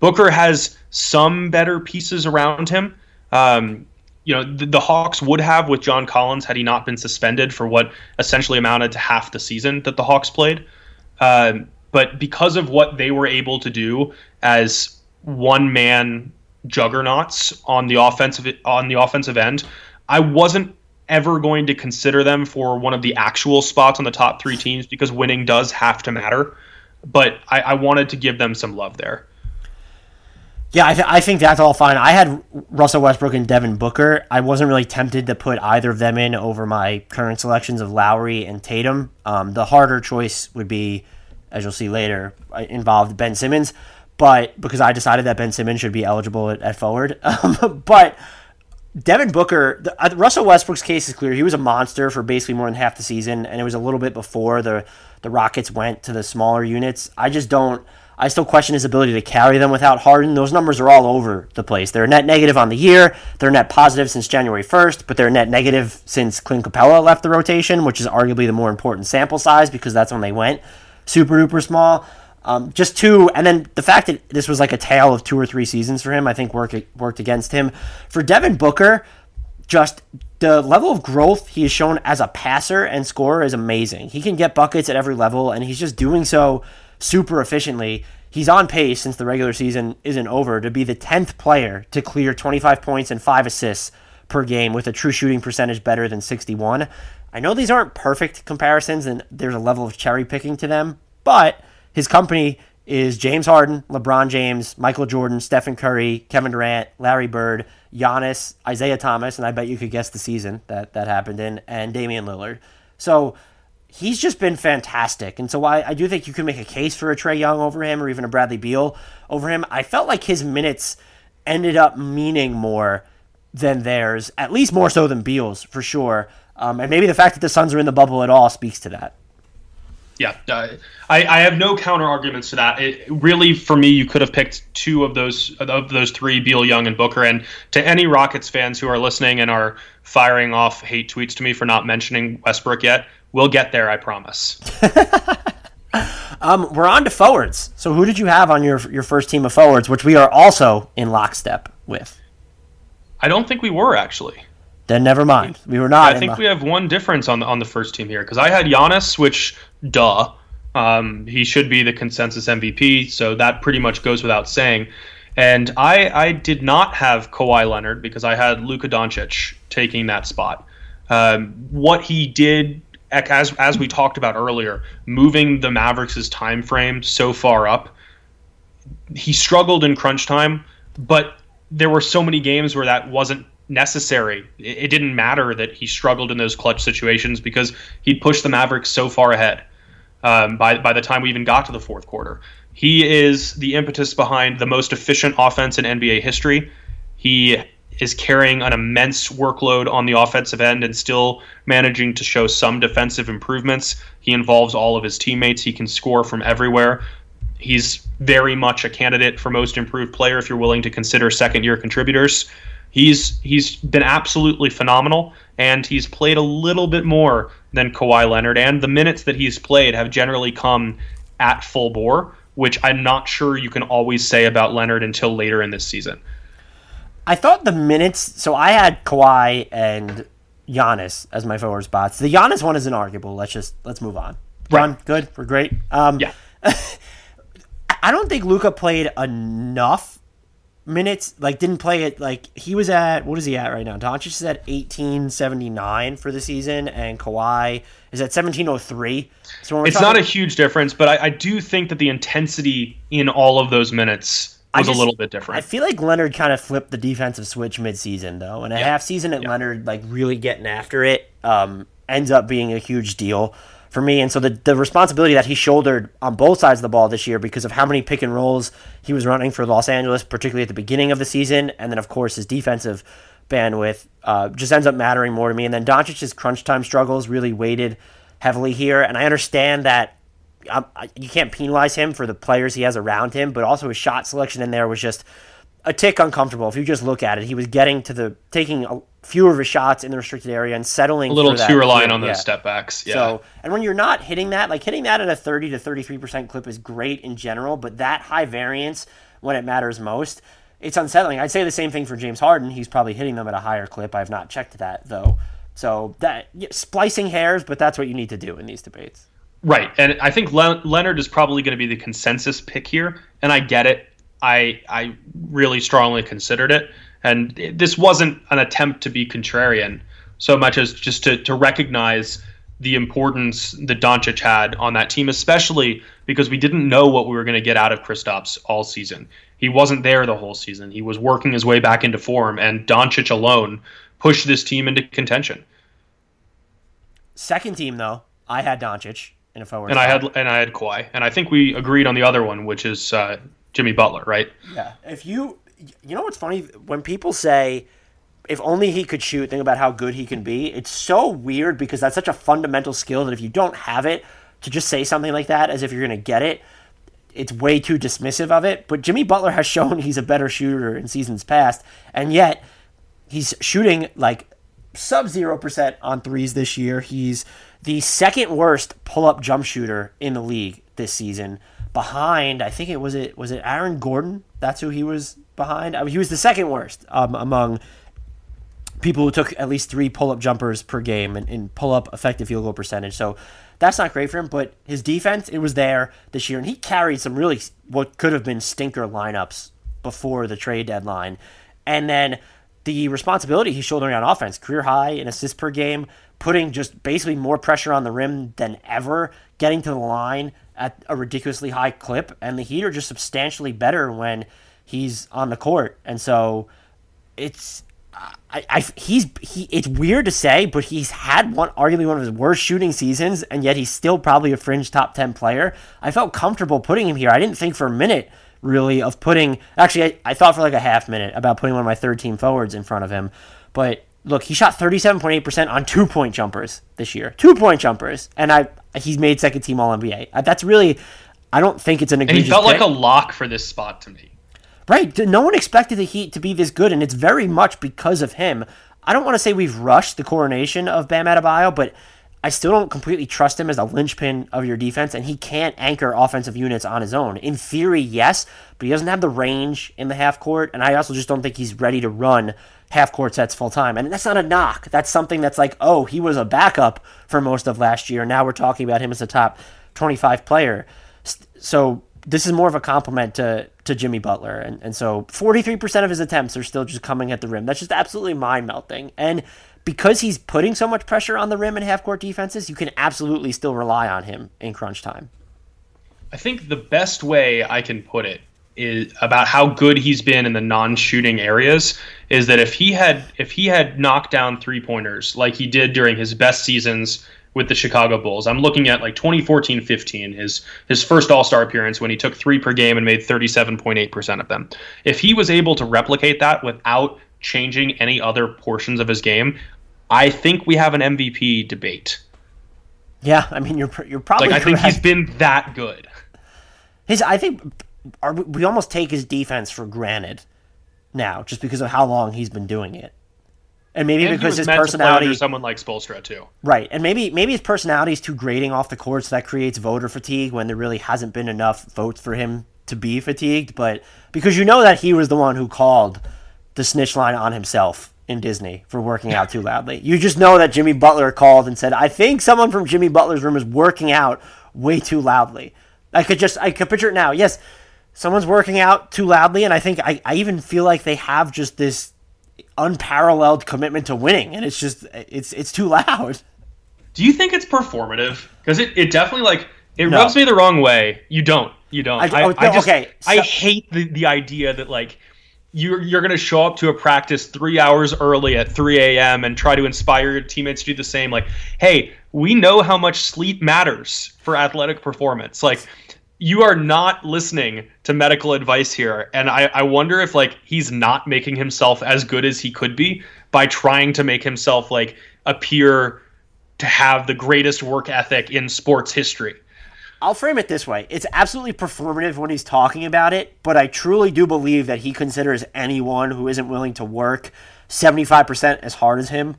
Booker has some better pieces around him. Um, you know, the, the, Hawks would have with John Collins had he not been suspended for what essentially amounted to half the season that the Hawks played. Um, but because of what they were able to do as one man juggernauts on the offensive on the offensive end, I wasn't ever going to consider them for one of the actual spots on the top three teams because winning does have to matter. But I, I wanted to give them some love there. Yeah, I, th- I think that's all fine. I had Russell Westbrook and Devin Booker. I wasn't really tempted to put either of them in over my current selections of Lowry and Tatum. Um, the harder choice would be, as you'll see later, involved Ben Simmons, but because I decided that Ben Simmons should be eligible at, at forward. Um, but Devin Booker, the, uh, Russell Westbrook's case is clear. He was a monster for basically more than half the season, and it was a little bit before the the Rockets went to the smaller units. I just don't. I still question his ability to carry them without Harden. Those numbers are all over the place. They're net negative on the year. They're net positive since January 1st, but they're net negative since Clint Capela left the rotation, which is arguably the more important sample size because that's when they went super duper small. Um, just two, and then the fact that this was like a tale of two or three seasons for him, I think worked worked against him. For Devin Booker, just the level of growth he has shown as a passer and scorer is amazing. He can get buckets at every level, and he's just doing so super efficiently. He's on pace since the regular season isn't over to be the 10th player to clear 25 points and 5 assists per game with a true shooting percentage better than 61. I know these aren't perfect comparisons and there's a level of cherry picking to them, but his company is James Harden, LeBron James, Michael Jordan, Stephen Curry, Kevin Durant, Larry Bird, Giannis, Isaiah Thomas, and I bet you could guess the season that that happened in, and Damian Lillard. So he's just been fantastic. And so I, I do think you can make a case for a Trae Young over him or even a Bradley Beal over him. I felt like his minutes ended up meaning more than theirs, at least more so than Beal's for sure. Um, and maybe the fact that the Suns are in the bubble at all speaks to that. Yeah, uh, I, I have no counter arguments to that. It, really, for me, you could have picked two of those of those three: Beal, Young, and Booker. And to any Rockets fans who are listening and are firing off hate tweets to me for not mentioning Westbrook yet, we'll get there. I promise. um, we're on to forwards. So, who did you have on your your first team of forwards, which we are also in lockstep with? I don't think we were actually. Then never mind. We were not. I think we have one difference on the on the first team here because I had Giannis, which duh, um, he should be the consensus MVP, so that pretty much goes without saying. And I I did not have Kawhi Leonard because I had Luka Doncic taking that spot. Um, what he did as as we talked about earlier, moving the Mavericks' time frame so far up, he struggled in crunch time, but there were so many games where that wasn't necessary. It, didn't matter that he struggled in those clutch situations because he'd pushed the Mavericks so far ahead um, by by the time we even got to the fourth quarter. He is the impetus behind the most efficient offense in NBA history. He is carrying an immense workload on the offensive end and still managing to show some defensive improvements. He involves all of his teammates. He can score from everywhere. He's very much a candidate for most improved player if you're willing to consider second year contributors. He's he's been absolutely phenomenal, and he's played a little bit more than Kawhi Leonard, and the minutes that he's played have generally come at full bore, which I'm not sure you can always say about Leonard until later in this season. I thought the minutes. So I had Kawhi and Giannis as my forward spots. The Giannis one is inarguable. Let's just let's move on. Run right. good. We're great. Um, yeah. I don't think Luka played enough minutes. Like didn't play it. Like he was at what is he at right now? Doncic is at eighteen seventy nine for the season, and Kawhi is at seventeen oh three. So it's talking, not a huge difference, but I, I, do think that the intensity in all of those minutes was just, a little bit different. I feel like Leonard kind of flipped the defensive switch midseason though, and a yeah. half season at yeah. Leonard like really getting after it um, ends up being a huge deal for me. And so the, the responsibility that he shouldered on both sides of the ball this year because of how many pick and rolls he was running for Los Angeles, particularly at the beginning of the season, and then of course his defensive bandwidth uh, just ends up mattering more to me. And then Doncic's crunch time struggles really weighted heavily here, and I understand that. Um, you can't penalize him for the players he has around him, but also his shot selection in there was just a tick uncomfortable. If you just look at it, he was getting to the taking a, fewer of his shots in the restricted area and settling a little too reliant on those yeah. step backs. Yeah. So, and when you're not hitting that, like hitting that at a 30 to 33 percent clip is great in general, but that high variance when it matters most, it's unsettling. I'd say the same thing for James Harden. He's probably hitting them at a higher clip. I have not checked that though. So that yeah, splicing hairs, but that's what you need to do in these debates. Right, and I think Le- Leonard is probably going to be the consensus pick here, and I get it. I I really strongly considered it. And this wasn't an attempt to be contrarian so much as just to, to recognize the importance that Doncic had on that team, especially because we didn't know what we were going to get out of Kristaps all season. He wasn't there the whole season. He was working his way back into form, and Doncic alone pushed this team into contention. Second team, though, I had Doncic in a forward. And. I had and I had Kawhi, and I think we agreed on the other one, which is uh, Jimmy Butler, right? Yeah. If you you know what's funny when people say if only he could shoot, think about how good he can be. It's so weird because that's such a fundamental skill that if you don't have it, to just say something like that as if you're going to get it, it's way too dismissive of it. But Jimmy Butler has shown he's a better shooter in seasons past, and yet he's shooting like sub 0% on threes this year. He's the second worst pull up jump shooter in the league this season. Behind, I think it was it was it Aaron Gordon. That's who he was behind. I mean, he was the second worst um, among people who took at least three pull up jumpers per game and, and pull up effective field goal percentage. So that's not great for him. But his defense, it was there this year, and he carried some really what could have been stinker lineups before the trade deadline. And then the responsibility he's shouldering on offense, career high in assists per game, putting just basically more pressure on the rim than ever, getting to the line at a ridiculously high clip, and the Heat are just substantially better when he's on the court. And so it's I, I he's he it's weird to say, but he's had one arguably one of his worst shooting seasons, and yet he's still probably a fringe top ten player. I felt comfortable putting him here. I didn't think for a minute really of putting actually I, I thought for like a half minute about putting one of my third team forwards in front of him. But look, he shot thirty seven point eight percent on two point jumpers this year. Two point jumpers. And I he's made second team all NBA. Uh, that's really I don't think it's an egregious And he felt pick. like a lock for this spot to me. Right. No one expected the Heat to be this good, and it's very much because of him. I don't want to say we've rushed the coronation of Bam Adebayo, but I still don't completely trust him as a linchpin of your defense, and he can't anchor offensive units on his own. In theory, yes, but he doesn't have the range in the half court, and I also just don't think he's ready to run half court sets full time. And that's not a knock. That's something that's like, oh, he was a backup for most of last year. Now we're talking about him as a top 25 player. So this is more of a compliment to to Jimmy Butler. And, and so 43% of his attempts are still just coming at the rim. That's just absolutely mind melting. And because he's putting so much pressure on the rim in half court defenses, you can absolutely still rely on him in crunch time. I think the best way I can put it is about how good he's been in the non-shooting areas is that if he had if he had knocked down three pointers like he did during his best seasons with the Chicago Bulls. I'm looking at like 2014-15, his his first All-Star appearance when he took 3 per game and made 37.8% of them. If he was able to replicate that without changing any other portions of his game, I think we have an MVP debate. Yeah, I mean you're you're probably like I think he's been that good. His I think are, we almost take his defense for granted now just because of how long he's been doing it and maybe and because his personality someone like Spoelstra too. Right. And maybe maybe his personality is too grating off the court so that creates voter fatigue when there really hasn't been enough votes for him to be fatigued, but because you know that he was the one who called the snitch line on himself in Disney for working out too loudly. You just know that Jimmy Butler called and said, "I think someone from Jimmy Butler's room is working out way too loudly." I could just I could picture it now. Yes, someone's working out too loudly and I think I, I even feel like they have just this unparalleled commitment to winning, and it's just it's it's too loud. Do you think it's performative? Because it, it definitely like it no. rubs me the wrong way. You don't. You don't. I, I, oh, I just okay. So, I hate the, the idea that like you're you're gonna show up to a practice three hours early at 3 a.m. and try to inspire your teammates to do the same. Like, hey, we know how much sleep matters for athletic performance. Like you are not listening to medical advice here and I, I wonder if like he's not making himself as good as he could be by trying to make himself like appear to have the greatest work ethic in sports history I'll frame it this way. It's absolutely performative when he's talking about it, but I truly do believe that he considers anyone who isn't willing to work 75% as hard as him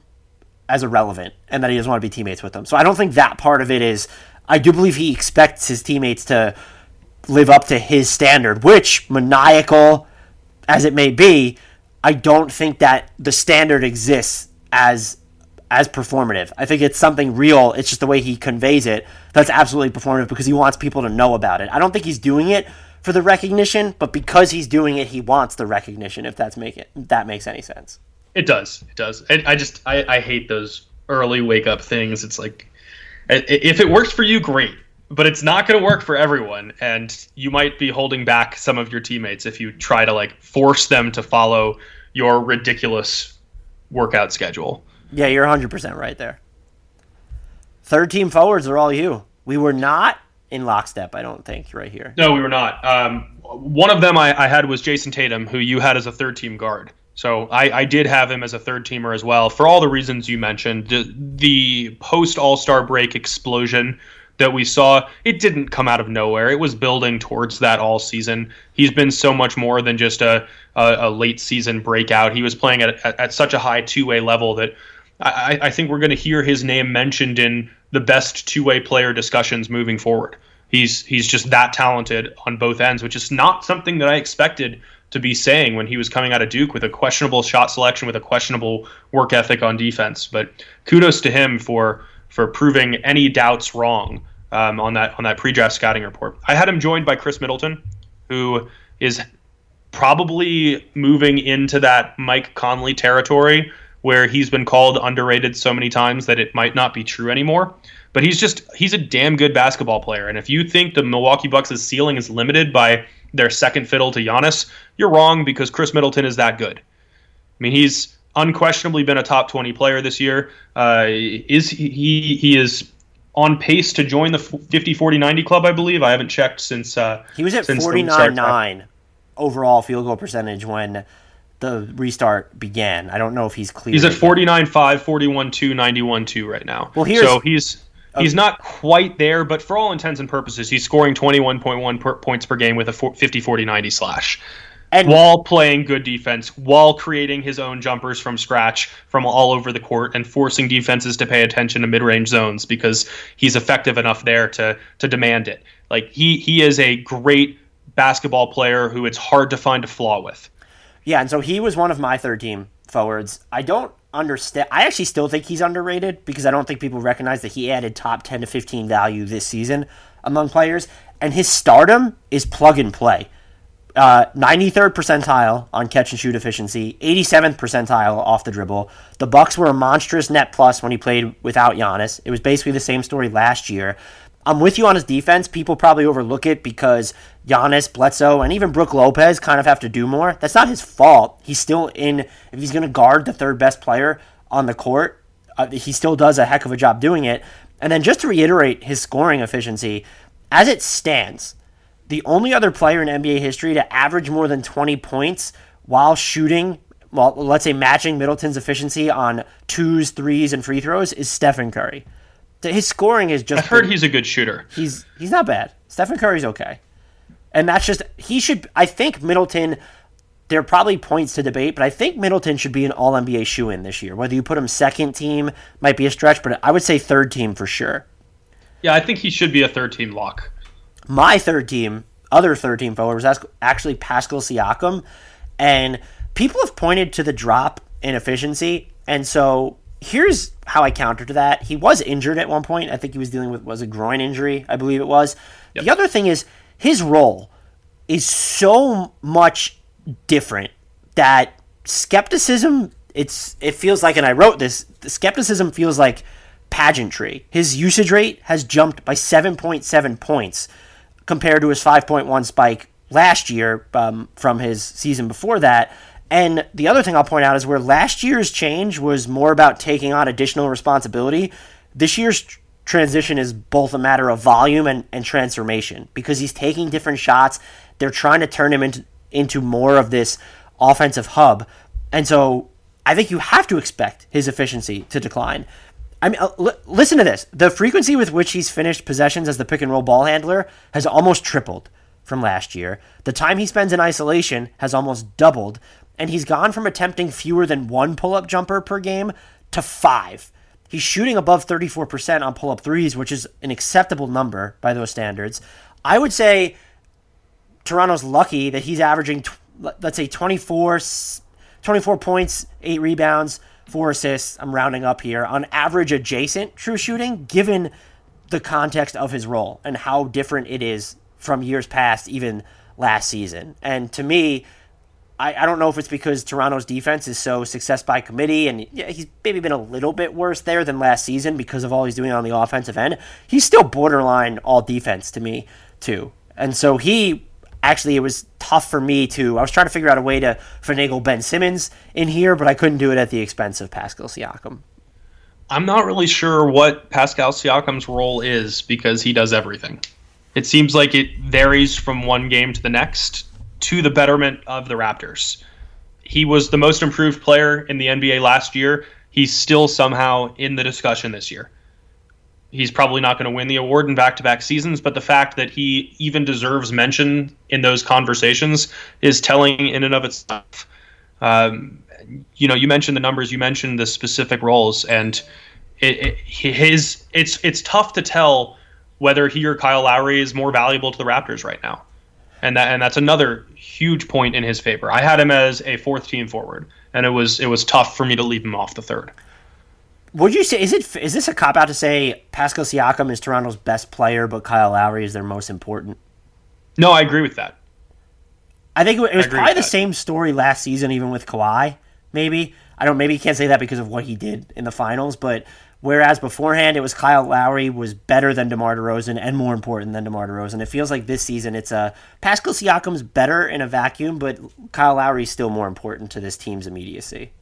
as irrelevant and that he doesn't want to be teammates with them. So I don't think that part of it is I do believe he expects his teammates to live up to his standard, which maniacal as it may be, I don't think that the standard exists as as performative. I think it's something real. It's just the way he conveys it that's absolutely performative because he wants people to know about it. I don't think he's doing it for the recognition, but because he's doing it, he wants the recognition. If that's make it, that makes any sense. It does. It does. I, I just I, I hate those early wake up things. It's like if it works for you, great. But it's not going to work for everyone, and you might be holding back some of your teammates if you try to like force them to follow your ridiculous workout schedule. Yeah, you're 100% right there. Third team forwards are all you. We were not in lockstep, I don't think, right here. No, we were not. Um, one of them I, I, had was Jayson Tatum, who you had as a third team guard. So I, I did have him as a third teamer as well for all the reasons you mentioned. The, the post All Star break explosion that we saw, it didn't come out of nowhere. It was building towards that all season. He's been so much more than just a, a, a late season breakout. He was playing at, at, at such a high two way level that I, I think we're going to hear his name mentioned in the best two way player discussions moving forward. He's he's just that talented on both ends, which is not something that I expected to be saying when he was coming out of Duke with a questionable shot selection, with a questionable work ethic on defense. But kudos to him for for proving any doubts wrong um, on that on that pre-draft scouting report. I had him joined by Khris Middleton, who is probably moving into that Mike Conley territory where he's been called underrated so many times that it might not be true anymore. But he's just he's a damn good basketball player. And if you think the Milwaukee Bucks' ceiling is limited by their second fiddle to Giannis, you're wrong because Khris Middleton is that good. I mean, he's unquestionably been a top 20 player this year. Uh, is he he is on pace to join the 50 40 90 club, I believe. I haven't checked since uh, He was at 49 9 overall field goal percentage when the restart began. I don't know if he's clear. He's at 49 5, 41 2, 91 2 right now. Well, here's, so he's he's not quite there, but for all intents and purposes, he's scoring 21.1 per, points per game with a 50 40 90 slash. And while playing good defense, while creating his own jumpers from scratch from all over the court and forcing defenses to pay attention to mid-range zones because he's effective enough there to to demand it. Like he he is a great basketball player who it's hard to find a flaw with. Yeah, and so he was one of my third team forwards. I don't understand. I actually still think he's underrated because I don't think people recognize that he added top 10 to 15 value this season among players. And his stardom is plug and play. Uh, 93rd percentile on catch and shoot efficiency, 87th percentile off the dribble. The Bucks were a monstrous net plus when he played without Giannis. It was basically the same story last year. I'm with you on his defense. People probably overlook it because Giannis, Bledsoe, and even Brook Lopez kind of have to do more. That's not his fault. He's still in. If he's going to guard the third best player on the court, uh, he still does a heck of a job doing it. And then just to reiterate his scoring efficiency, as it stands, the only other player in NBA history to average more than 20 points while shooting, well, let's say matching Middleton's efficiency on twos, threes, and free throws is Stephen Curry. His scoring is just. I've heard he's a good shooter. He's he's not bad. Stephen Curry's okay, and that's just he should. I think Middleton. There are probably points to debate, but I think Middleton should be an All NBA shoe in this year. Whether you put him second team might be a stretch, but I would say third team for sure. Yeah, I think he should be a third team lock. My third team, other third team forward, was actually Pascal Siakam. And people have pointed to the drop in efficiency. And so here's how I counter to that. He was injured at one point. I think he was dealing with was a groin injury, I believe it was. Yep. The other thing is his role is so much different that skepticism it's it feels like and I wrote this, the skepticism feels like pageantry. His usage rate has jumped by 7.7 points compared to his 5.1 spike last year um, from his season before that. And the other thing I'll point out is where last year's change was more about taking on additional responsibility, this year's tr- transition is both a matter of volume and, and transformation because he's taking different shots. They're trying to turn him into, into more of this offensive hub. And so I think you have to expect his efficiency to decline. I mean, uh, l- listen to this. The frequency with which he's finished possessions as the pick and roll ball handler has almost tripled from last year. The time he spends in isolation has almost doubled, and he's gone from attempting fewer than one pull up jumper per game to five. He's shooting above 34% on pull up threes, which is an acceptable number by those standards. I would say Toronto's lucky that he's averaging, let's say, 24, 24 points, eight rebounds, four assists. I'm rounding up here on average adjacent true shooting, given the context of his role and how different it is from years past, even last season. And to me, I, I don't know if it's because Toronto's defense is so success by committee, and yeah, he's maybe been a little bit worse there than last season because of all he's doing on the offensive end. He's still borderline all defense to me, too. And so he actually, it was tough for me to. I was trying to figure out a way to finagle Ben Simmons in here, but I couldn't do it at the expense of Pascal Siakam. I'm not really sure what Pascal Siakam's role is because he does everything. It seems like it varies from one game to the next to the betterment of the Raptors. he was the most improved player in the NBA last year. He's still somehow in the discussion this year. He's probably not going to win the award in back to back seasons, but the fact that he even deserves mention in those conversations is telling in and of itself. Um, you know, you mentioned the numbers, you mentioned the specific roles, and it, it, his it's it's tough to tell whether he or Kyle Lowry is more valuable to the Raptors right now, and that and that's another huge point in his favor. I had him as a fourth team forward, and it was it was tough for me to leave him off the third. Would you say is it is this a cop out to say Pascal Siakam is Toronto's best player, but Kyle Lowry is their most important? No, I agree with that. I think it was probably the same story last season, even with Kawhi. Maybe I don't. Maybe you can't say that because of what he did in the finals, but Whereas beforehand, it was Kyle Lowry was better than DeMar DeRozan and more important than DeMar DeRozan. It feels like this season it's a Pascal Siakam's better in a vacuum, but Kyle Lowry's still more important to this team's immediacy.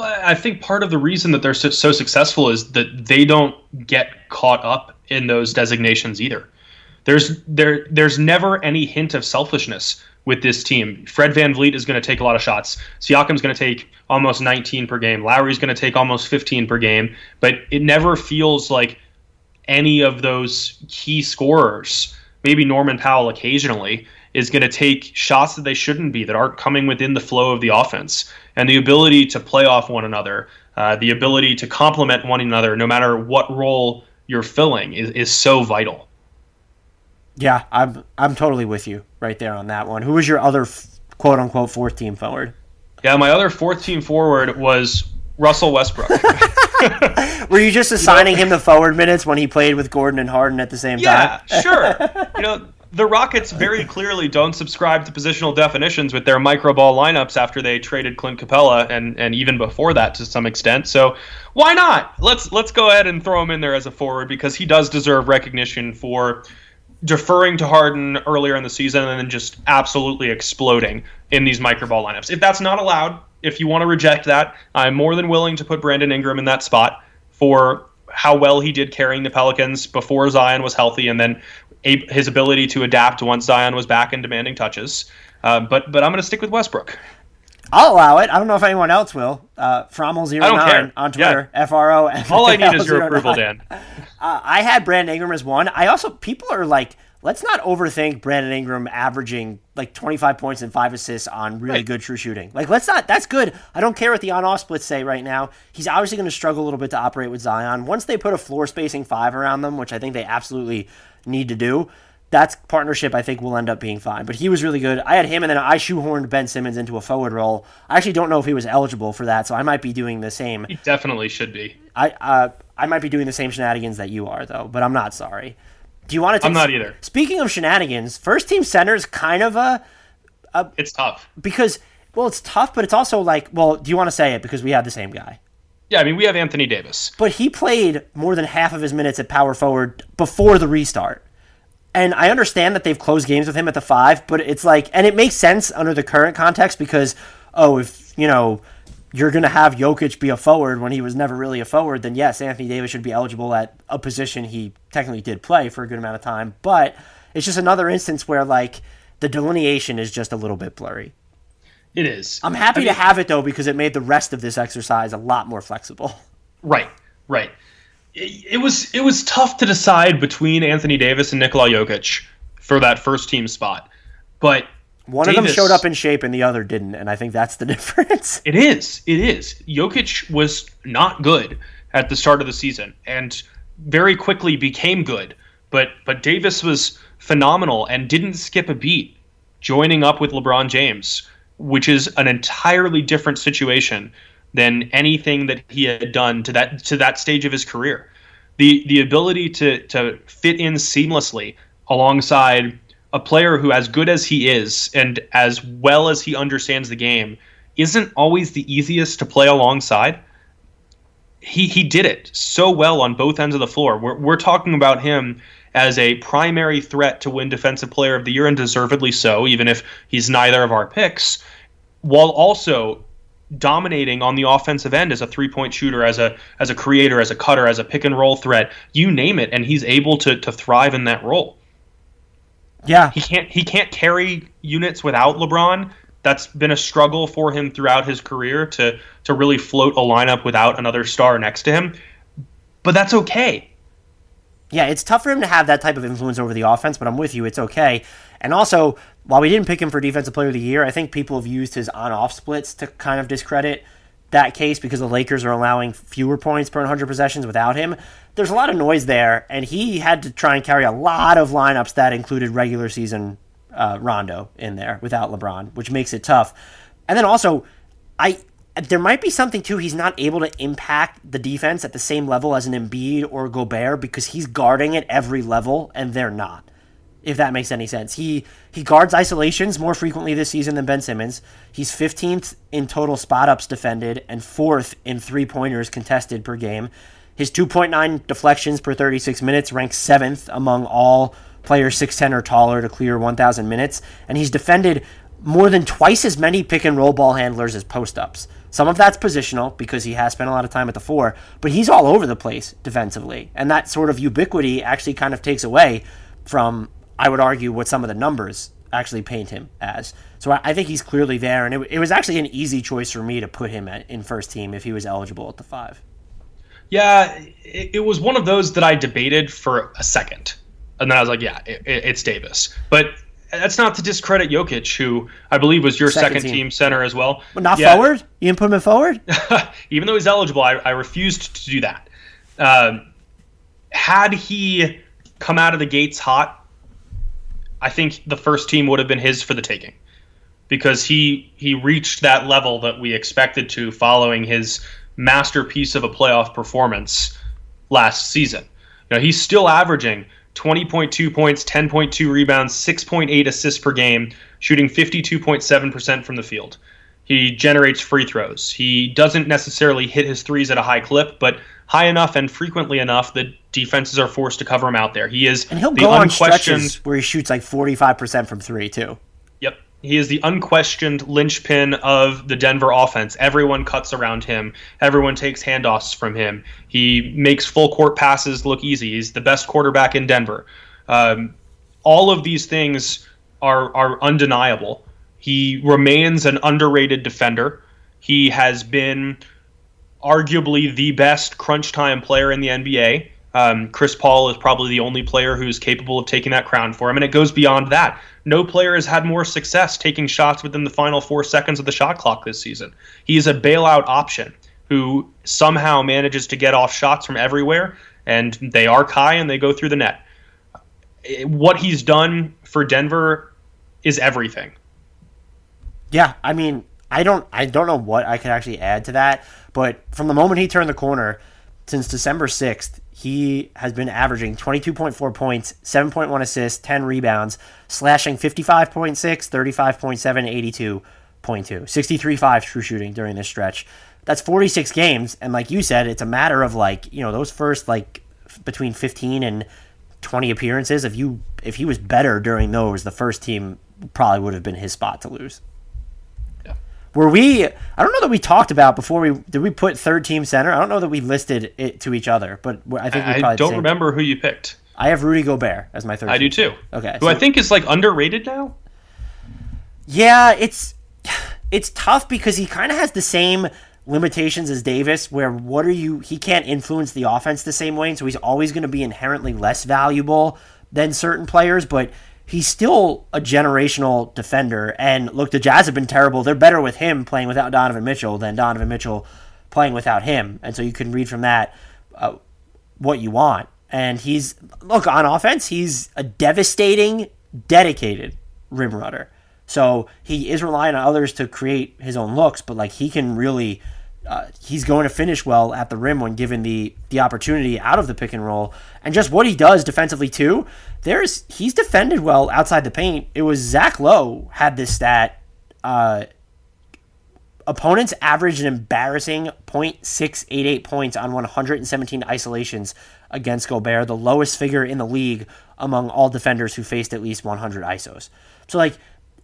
Well, I think part of the reason that they're so, so successful is that they don't get caught up in those designations either. There's there there's never any hint of selfishness with this team. Fred VanVleet is going to take a lot of shots. Siakam's going to take almost 19 per game. Lowry's going to take almost 15 per game, but it never feels like any of those key scorers, maybe Norman Powell occasionally, is going to take shots that they shouldn't be, that aren't coming within the flow of the offense. And the ability to play off one another, uh, the ability to complement one another, no matter what role you're filling, is, is so vital. Yeah, I'm I'm totally with you right there on that one. Who was your other quote unquote fourth team forward? Yeah, my other fourth team forward was Russell Westbrook. Were you just assigning you know, him the forward minutes when he played with Gordon and Harden at the same yeah, time? Yeah, sure. You know, the Rockets very clearly don't subscribe to positional definitions with their micro ball lineups after they traded Clint Capela and and even before that to some extent. So why not? Let's let's go ahead and throw him in there as a forward because he does deserve recognition for deferring to Harden earlier in the season and then just absolutely exploding in these microball lineups. If that's not allowed, if you want to reject that, I'm more than willing to put Brandon Ingram in that spot for how well he did carrying the Pelicans before Zion was healthy and then his ability to adapt once Zion was back and demanding touches. Uh, but but I'm going to stick with Westbrook. I'll allow it. I don't know if anyone else will. Uh, Fromal09 on Twitter. Yeah. F R O. All I need is your approval, Dan. Uh, I had Brandon Ingram as one. I also, people are like, let's not overthink Brandon Ingram averaging like 25 points and five assists on really right. good true shooting. Like, let's not, that's good. I don't care what the on off splits say right now. He's obviously going to struggle a little bit to operate with Zion. Once they put a floor spacing five around them, which I think they absolutely need to do, that's partnership I think will end up being fine. But he was really good. I had him, and then I shoehorned Ben Simmons into a forward role. I actually don't know if he was eligible for that, so I might be doing the same. He definitely should be. I uh, I might be doing the same shenanigans that you are, though. But I'm not sorry. Do you want to? I'm not either. Speaking of shenanigans, first team center is kind of a, a. It's tough because well, it's tough, but it's also like, well, do you want to say it because we have the same guy? Yeah, I mean we have Anthony Davis, but he played more than half of his minutes at power forward before the restart. And I understand that they've closed games with him at the five, but it's like, and it makes sense under the current context because, oh, if, you know, you're going to have Jokic be a forward when he was never really a forward, then yes, Anthony Davis should be eligible at a position he technically did play for a good amount of time. But it's just another instance where, like, the delineation is just a little bit blurry. It is. I'm happy I mean, to have it, though, because it made the rest of this exercise a lot more flexible. Right, right it, was it was tough to decide between Anthony Davis and Nikola Jokic for that first team spot, but one Davis, of them showed up in shape and the other didn't, and I think that's the difference. It is. It is. Jokic was not good at the start of the season and very quickly became good. But but Davis was phenomenal and didn't skip a beat joining up with LeBron James, which is an entirely different situation than anything that he had done to that to that stage of his career. The the ability to to fit in seamlessly alongside a player who as good as he is and as well as he understands the game isn't always the easiest to play alongside. He he did it so well on both ends of the floor. We're we're talking about him as a primary threat to win defensive player of the year and deservedly so even if he's neither of our picks while also dominating on the offensive end as a three point shooter, as a as a creator, as a cutter, as a pick and roll threat, you name it, and he's able to to thrive in that role. Yeah, he can't he can't carry units without LeBron, That's been a struggle for him throughout his career to to really float a lineup without another star next to him. But that's okay. Yeah, it's tough for him to have that type of influence over the offense, but I'm with you. It's okay. And also, while we didn't pick him for Defensive Player of the Year, I think people have used his on off splits to kind of discredit that case because the Lakers are allowing fewer points per 100 possessions without him. There's a lot of noise there, and he had to try and carry a lot of lineups that included regular season uh, Rondo in there without LeBron, which makes it tough. And then also, I there might be something too. He's not able to impact the defense at the same level as an Embiid or Gobert because he's guarding at every level and they're not. If that makes any sense, he he guards isolations more frequently this season than Ben Simmons. He's 15th in total spot ups defended and fourth in three pointers contested per game. His 2.9 deflections per 36 minutes ranks seventh among all players 6'10 or taller to clear 1,000 minutes, and he's defended more than twice as many pick and roll ball handlers as post ups. Some of that's positional because he has spent a lot of time at the four, but he's all over the place defensively. And that sort of ubiquity actually kind of takes away from, I would argue, what some of the numbers actually paint him as. So I, think he's clearly there. And it, it, was actually an easy choice for me to put him at, in first team if he was eligible at the five. Yeah, it, it was one of those that I debated for a second. And then I was like, yeah, it, it's Davis. But that's not to discredit Jokic, who I believe was your second, second team. team. center as well. But not yeah. forward? You didn't put him forward? Even though he's eligible, I, I refused to do that. Um, had he come out of the gates hot, I think the first team would have been his for the taking because he he reached that level that we expected to following his masterpiece of a playoff performance last season. You know, he's still averaging 20.2 points, 10.2 rebounds, 6.8 assists per game, shooting 52.7% from the field. He generates free throws. He doesn't necessarily hit his threes at a high clip, but high enough and frequently enough that defenses are forced to cover him out there. He is and he'll go on stretches where he shoots like 45% from three too. Yep, he is the unquestioned linchpin of the Denver offense. Everyone cuts around him. Everyone takes handoffs from him. He makes full court passes look easy. He's the best quarterback in Denver. Um, all of these things are are undeniable. He remains an underrated defender. He has been arguably the best crunch time player in the NBA. Um, Chris Paul is probably the only player who's capable of taking that crown for him, and it goes beyond that. No player has had more success taking shots within the final four seconds of the shot clock this season. He is a bailout option who somehow manages to get off shots from everywhere, and they arc high and they go through the net. What he's done for Denver is everything. Yeah, I mean, I don't, I don't know what I could actually add to that, but from the moment he turned the corner, since December 6th, he has been averaging 22.4 points, 7.1 assists, 10 rebounds, slashing 55.6, 35.7, 82.2, 63.5 true shooting during this stretch. That's 46 games, and like you said, it's a matter of like you know those first like between 15 and 20 appearances. If you if he was better during those, the first team probably would have been his spot to lose. Were we? I don't know that we talked about before we did. We put third team center. I don't know that we listed it to each other, but I think we I don't remember who you picked. I have Rudy Gobert as my third. I team. do too. Okay, who so, I think is like underrated now. Yeah, it's it's tough because he kind of has the same limitations as Davis, where what are you? He can't influence the offense the same way, and so he's always going to be inherently less valuable than certain players. But he's still a generational defender. And look, the Jazz have been terrible. They're better with him playing without Donovan Mitchell than Donovan Mitchell playing without him. And so you can read from that uh, what you want. And he's, look, on offense, he's a devastating, dedicated rim runner. So he is relying on others to create his own looks, but like he can really uh, he's going to finish well at the rim when given the the opportunity out of the pick and roll, and just what he does defensively too. There's he's defended well outside the paint. It was Zach Lowe had this stat. Uh, opponents averaged an embarrassing 0.688 points on 117 isolations against Gobert, the lowest figure in the league among all defenders who faced at least 100 isos. So like,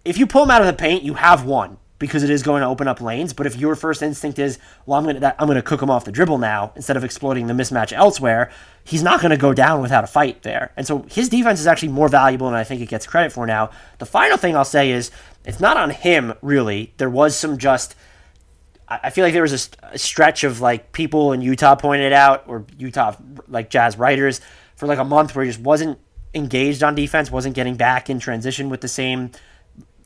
if you pull him out of the paint, you have one because it is going to open up lanes. But if your first instinct is, well, I'm going to I'm going to cook him off the dribble now instead of exploiting the mismatch elsewhere, he's not going to go down without a fight there. And so his defense is actually more valuable than I think it gets credit for now. The final thing I'll say is it's not on him really. There was some just I feel like there was a, stretch of like people in Utah pointed out or Utah like Jazz writers for like a month where he just wasn't engaged on defense, wasn't getting back in transition with the same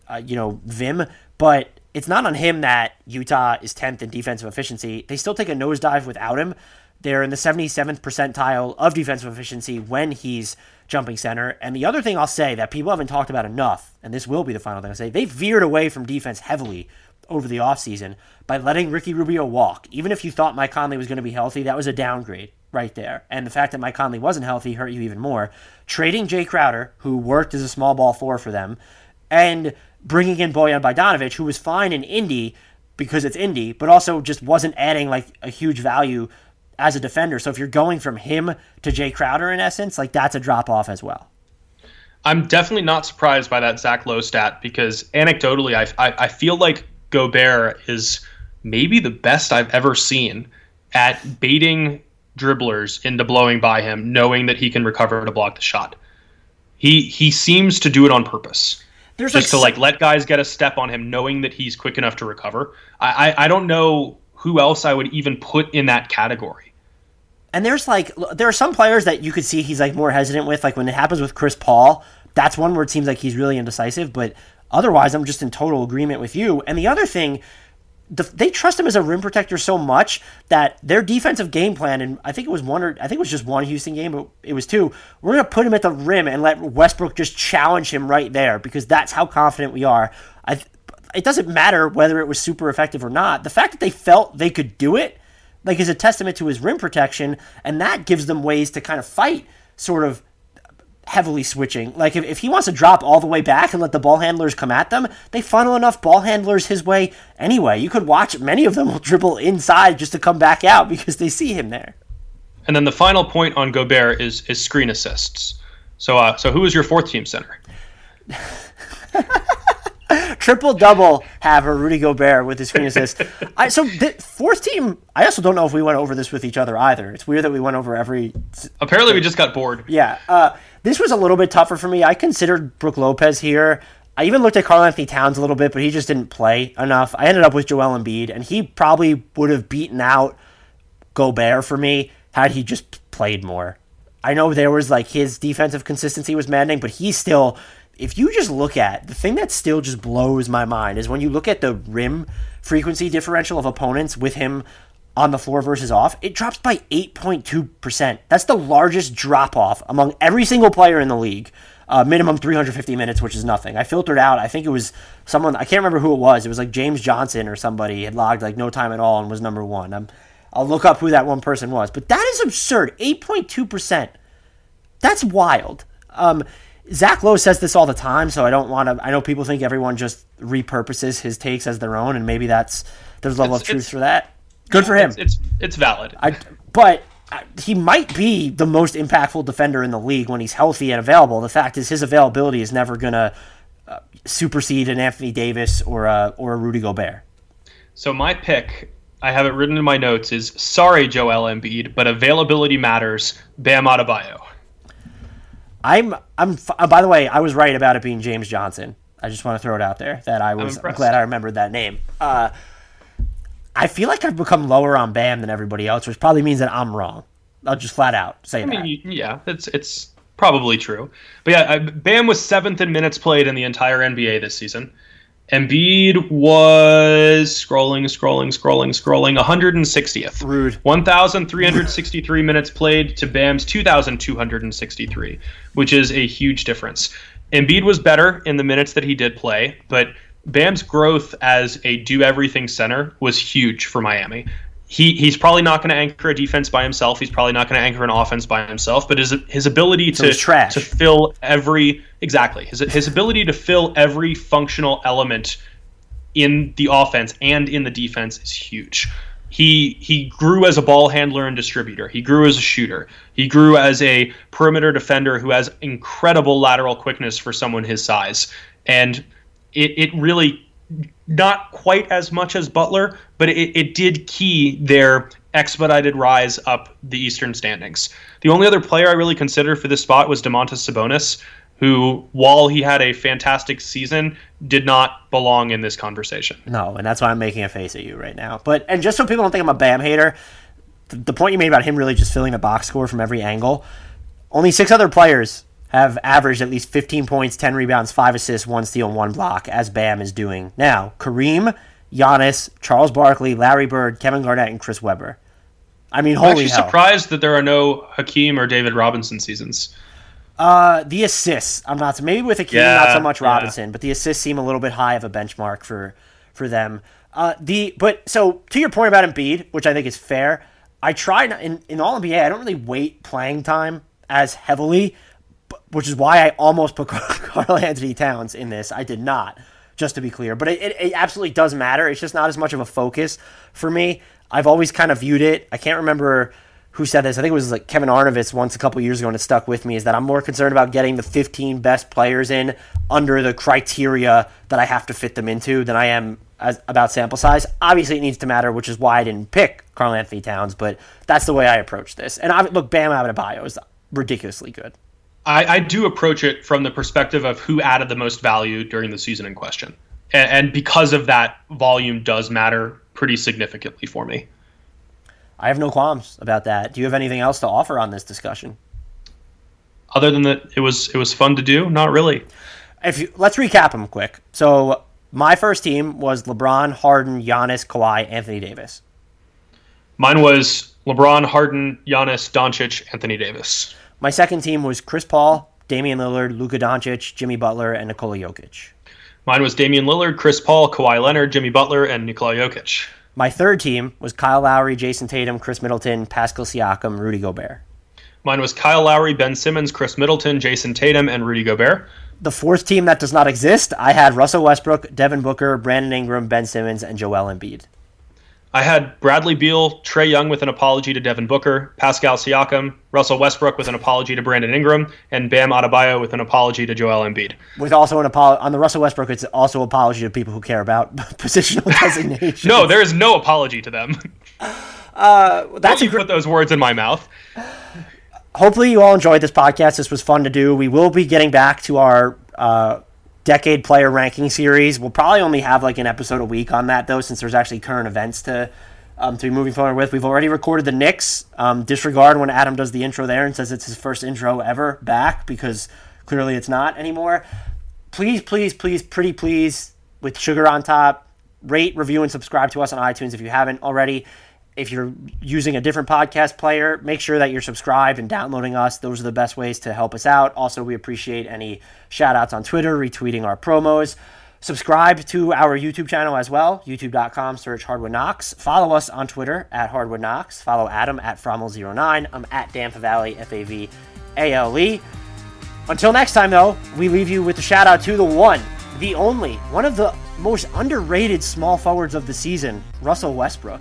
uh, you know vim. But it's not on him that Utah is 10th in defensive efficiency. They still take a nosedive without him. They're in the 77th percentile of defensive efficiency when he's jumping center. And the other thing I'll say that people haven't talked about enough, and this will be the final thing I say, they veered away from defense heavily over the offseason by letting Ricky Rubio walk. Even if you thought Mike Conley was going to be healthy, that was a downgrade right there. And the fact that Mike Conley wasn't healthy hurt you even more. Trading Jay Crowder, who worked as a small ball four for them, and bringing in Bojan Bogdanovic, who was fine in Indy because it's Indy, but also just wasn't adding like a huge value as a defender. So if you're going from him to Jay Crowder in essence, like that's a drop off as well. I'm definitely not surprised by that Zach Lowe stat because anecdotally, I, I, I feel like Gobert is maybe the best I've ever seen at baiting dribblers into blowing by him, knowing that he can recover to block the shot. He he seems to do it on purpose. There's just like, to like let guys get a step on him, knowing that he's quick enough to recover. I, I, I don't know who else I would even put in that category. And there's like there are some players that you could see he's like more hesitant with, like when it happens with Chris Paul. That's one where it seems like he's really indecisive, but otherwise, I'm just in total agreement with you. And the other thing they trust him as a rim protector so much that their defensive game plan, and I think it was one or I think it was just one Houston game, but it was two. We're gonna put him at the rim and let Westbrook just challenge him right there because that's how confident we are. I, it doesn't matter whether it was super effective or not. The fact that they felt they could do it, like, is a testament to his rim protection, and that gives them ways to kind of fight sort of heavily switching. Like if, if he wants to drop all the way back and let the ball handlers come at them, they funnel enough ball handlers his way anyway. You could watch many of them will dribble inside just to come back out because they see him there. And then the final point on Gobert is is screen assists. So uh, so who is your fourth team center? Triple double have a Rudy Gobert with his screen assist. I, so the fourth team, I also don't know if we went over this with each other either. It's weird that we went over every. Apparently, we just got bored. Yeah. Uh, this was a little bit tougher for me. I considered Brook Lopez here. I even looked at Karl-Anthony Towns a little bit, but he just didn't play enough. I ended up with Joel Embiid, and he probably would have beaten out Gobert for me had he just played more. I know there was like his defensive consistency was maddening, but he still, if you just look at the thing that still just blows my mind is when you look at the rim frequency differential of opponents with him on the floor versus off, it drops by 8.2%. That's the largest drop off among every single player in the league. Uh, minimum 350 minutes, which is nothing. I filtered out, I think it was someone, I can't remember who it was. It was like James Johnson or somebody had logged like no time at all and was number one. I'm, I'll look up who that one person was. But that is absurd. 8.2%. That's wild. Um, Zach Lowe says this all the time, so I don't want to. I know people think everyone just repurposes his takes as their own, and maybe that's there's a level it's, of truth for that. Good for him. It's it's, it's valid. I, but he might be the most impactful defender in the league when he's healthy and available. The fact is, his availability is never going to uh, supersede an Anthony Davis or a, or a Rudy Gobert. So my pick, I have it written in my notes, is sorry, Joel Embiid, but availability matters. Bam Adebayo. I'm I'm. Uh, by the way, I was right about it being James Johnson. I just want to throw it out there that I was I'm glad I remembered that name. Uh, I feel like I've become lower on Bam than everybody else, which probably means that I'm wrong. I'll just flat out say I that. Mean, yeah, it's it's probably true. But yeah, Bam was seventh in minutes played in the entire NBA this season. Embiid was scrolling, scrolling, scrolling, scrolling, 160th. Rude. 1,363 minutes played to Bam's 2,263, which is a huge difference. Embiid was better in the minutes that he did play, but Bam's growth as a do everything center was huge for Miami. He, he's probably not going to anchor a defense by himself. He's probably not going to anchor an offense by himself. But his his ability so to to fill every exactly his his ability to fill every functional element in the offense and in the defense is huge. He he grew as a ball handler and distributor. He grew as a shooter. He grew as a perimeter defender who has incredible lateral quickness for someone his size. And it, it really not quite as much as Butler, but it, it did key their expedited rise up the Eastern standings. The only other player I really considered for this spot was Domantas Sabonis, who, while he had a fantastic season, did not belong in this conversation. No, and that's why I'm making a face at you right now. But and just so people don't think I'm a Bam hater, the point you made about him really just filling the box score from every angle. Only six other players have averaged at least 15 points, 10 rebounds, 5 assists, 1 steal, and 1 block, as Bam is doing now. Kareem, Giannis, Charles Barkley, Larry Bird, Kevin Garnett, and Chris Webber. I mean, I'm holy actually hell. surprised that there are no Hakeem or David Robinson seasons. Uh, the assists, I'm not maybe with Hakeem, Yeah, not so much yeah. Robinson, but the assists seem a little bit high of a benchmark for for them. Uh, the but so to your point about Embiid, which I think is fair. I try not, in in all NBA. I don't really weight playing time as heavily, which is why I almost put Karl-Anthony Towns in this. I did not, just to be clear. But it, it, it absolutely does matter. It's just not as much of a focus for me. I've always kind of viewed it. I can't remember who said this. I think it was like Kevin Arnovitz once a couple years ago, and it stuck with me. Is that I'm more concerned about getting the 15 best players in under the criteria that I have to fit them into than I am as, about sample size. Obviously, it needs to matter, which is why I didn't pick Karl-Anthony Towns. But that's the way I approach this. And I, look, Bam Adebayo is ridiculously good. I, I do approach it from the perspective of who added the most value during the season in question. And, and because of that, volume does matter pretty significantly for me. I have no qualms about that. Do you have anything else to offer on this discussion? Other than that, it was it was fun to do. Not really. if you, let's recap them quick. So my first team was LeBron, Harden, Giannis, Kawhi, Anthony Davis. Mine was LeBron, Harden, Giannis, Doncic, Anthony Davis. My second team was Chris Paul, Damian Lillard, Luka Doncic, Jimmy Butler, and Nikola Jokic. Mine was Damian Lillard, Chris Paul, Kawhi Leonard, Jimmy Butler, and Nikola Jokic. My third team was Kyle Lowry, Jayson Tatum, Khris Middleton, Pascal Siakam, Rudy Gobert. Mine was Kyle Lowry, Ben Simmons, Khris Middleton, Jayson Tatum, and Rudy Gobert. The fourth team that does not exist, I had Russell Westbrook, Devin Booker, Brandon Ingram, Ben Simmons, and Joel Embiid. I had Bradley Beal, Trae Young with an apology to Devin Booker, Pascal Siakam, Russell Westbrook with an apology to Brandon Ingram, and Bam Adebayo with an apology to Joel Embiid. With also an apology on the Russell Westbrook, it's also an apology to people who care about positional designation. No, there is no apology to them. that's Don't a you gr- put those words in my mouth. hopefully you all enjoyed this podcast. This was fun to do. We will be getting back to our uh, decade player ranking series. We'll probably only have like an episode a week on that though, since there's actually current events to um, to be moving forward with. We've already recorded the Knicks. Um, disregard when Adam does the intro there and says it's his first intro ever back because clearly it's not anymore. Please, please, please, pretty please, with sugar on top, rate, review, and subscribe to us on iTunes if you haven't already. If you're using a different podcast player, make sure that you're subscribed and downloading us. Those are the best ways to help us out. Also, we appreciate any shout outs on Twitter, retweeting our promos. Subscribe to our YouTube channel as well, youtube.com, search Hardwood Knocks. Follow us on Twitter at Hardwood Knocks. Follow Adam at Fromal09. I'm at Dan Favale, F A V A L E. Until next time, though, we leave you with a shout out to the one, the only, one of the most underrated small forwards of the season, Russell Westbrook.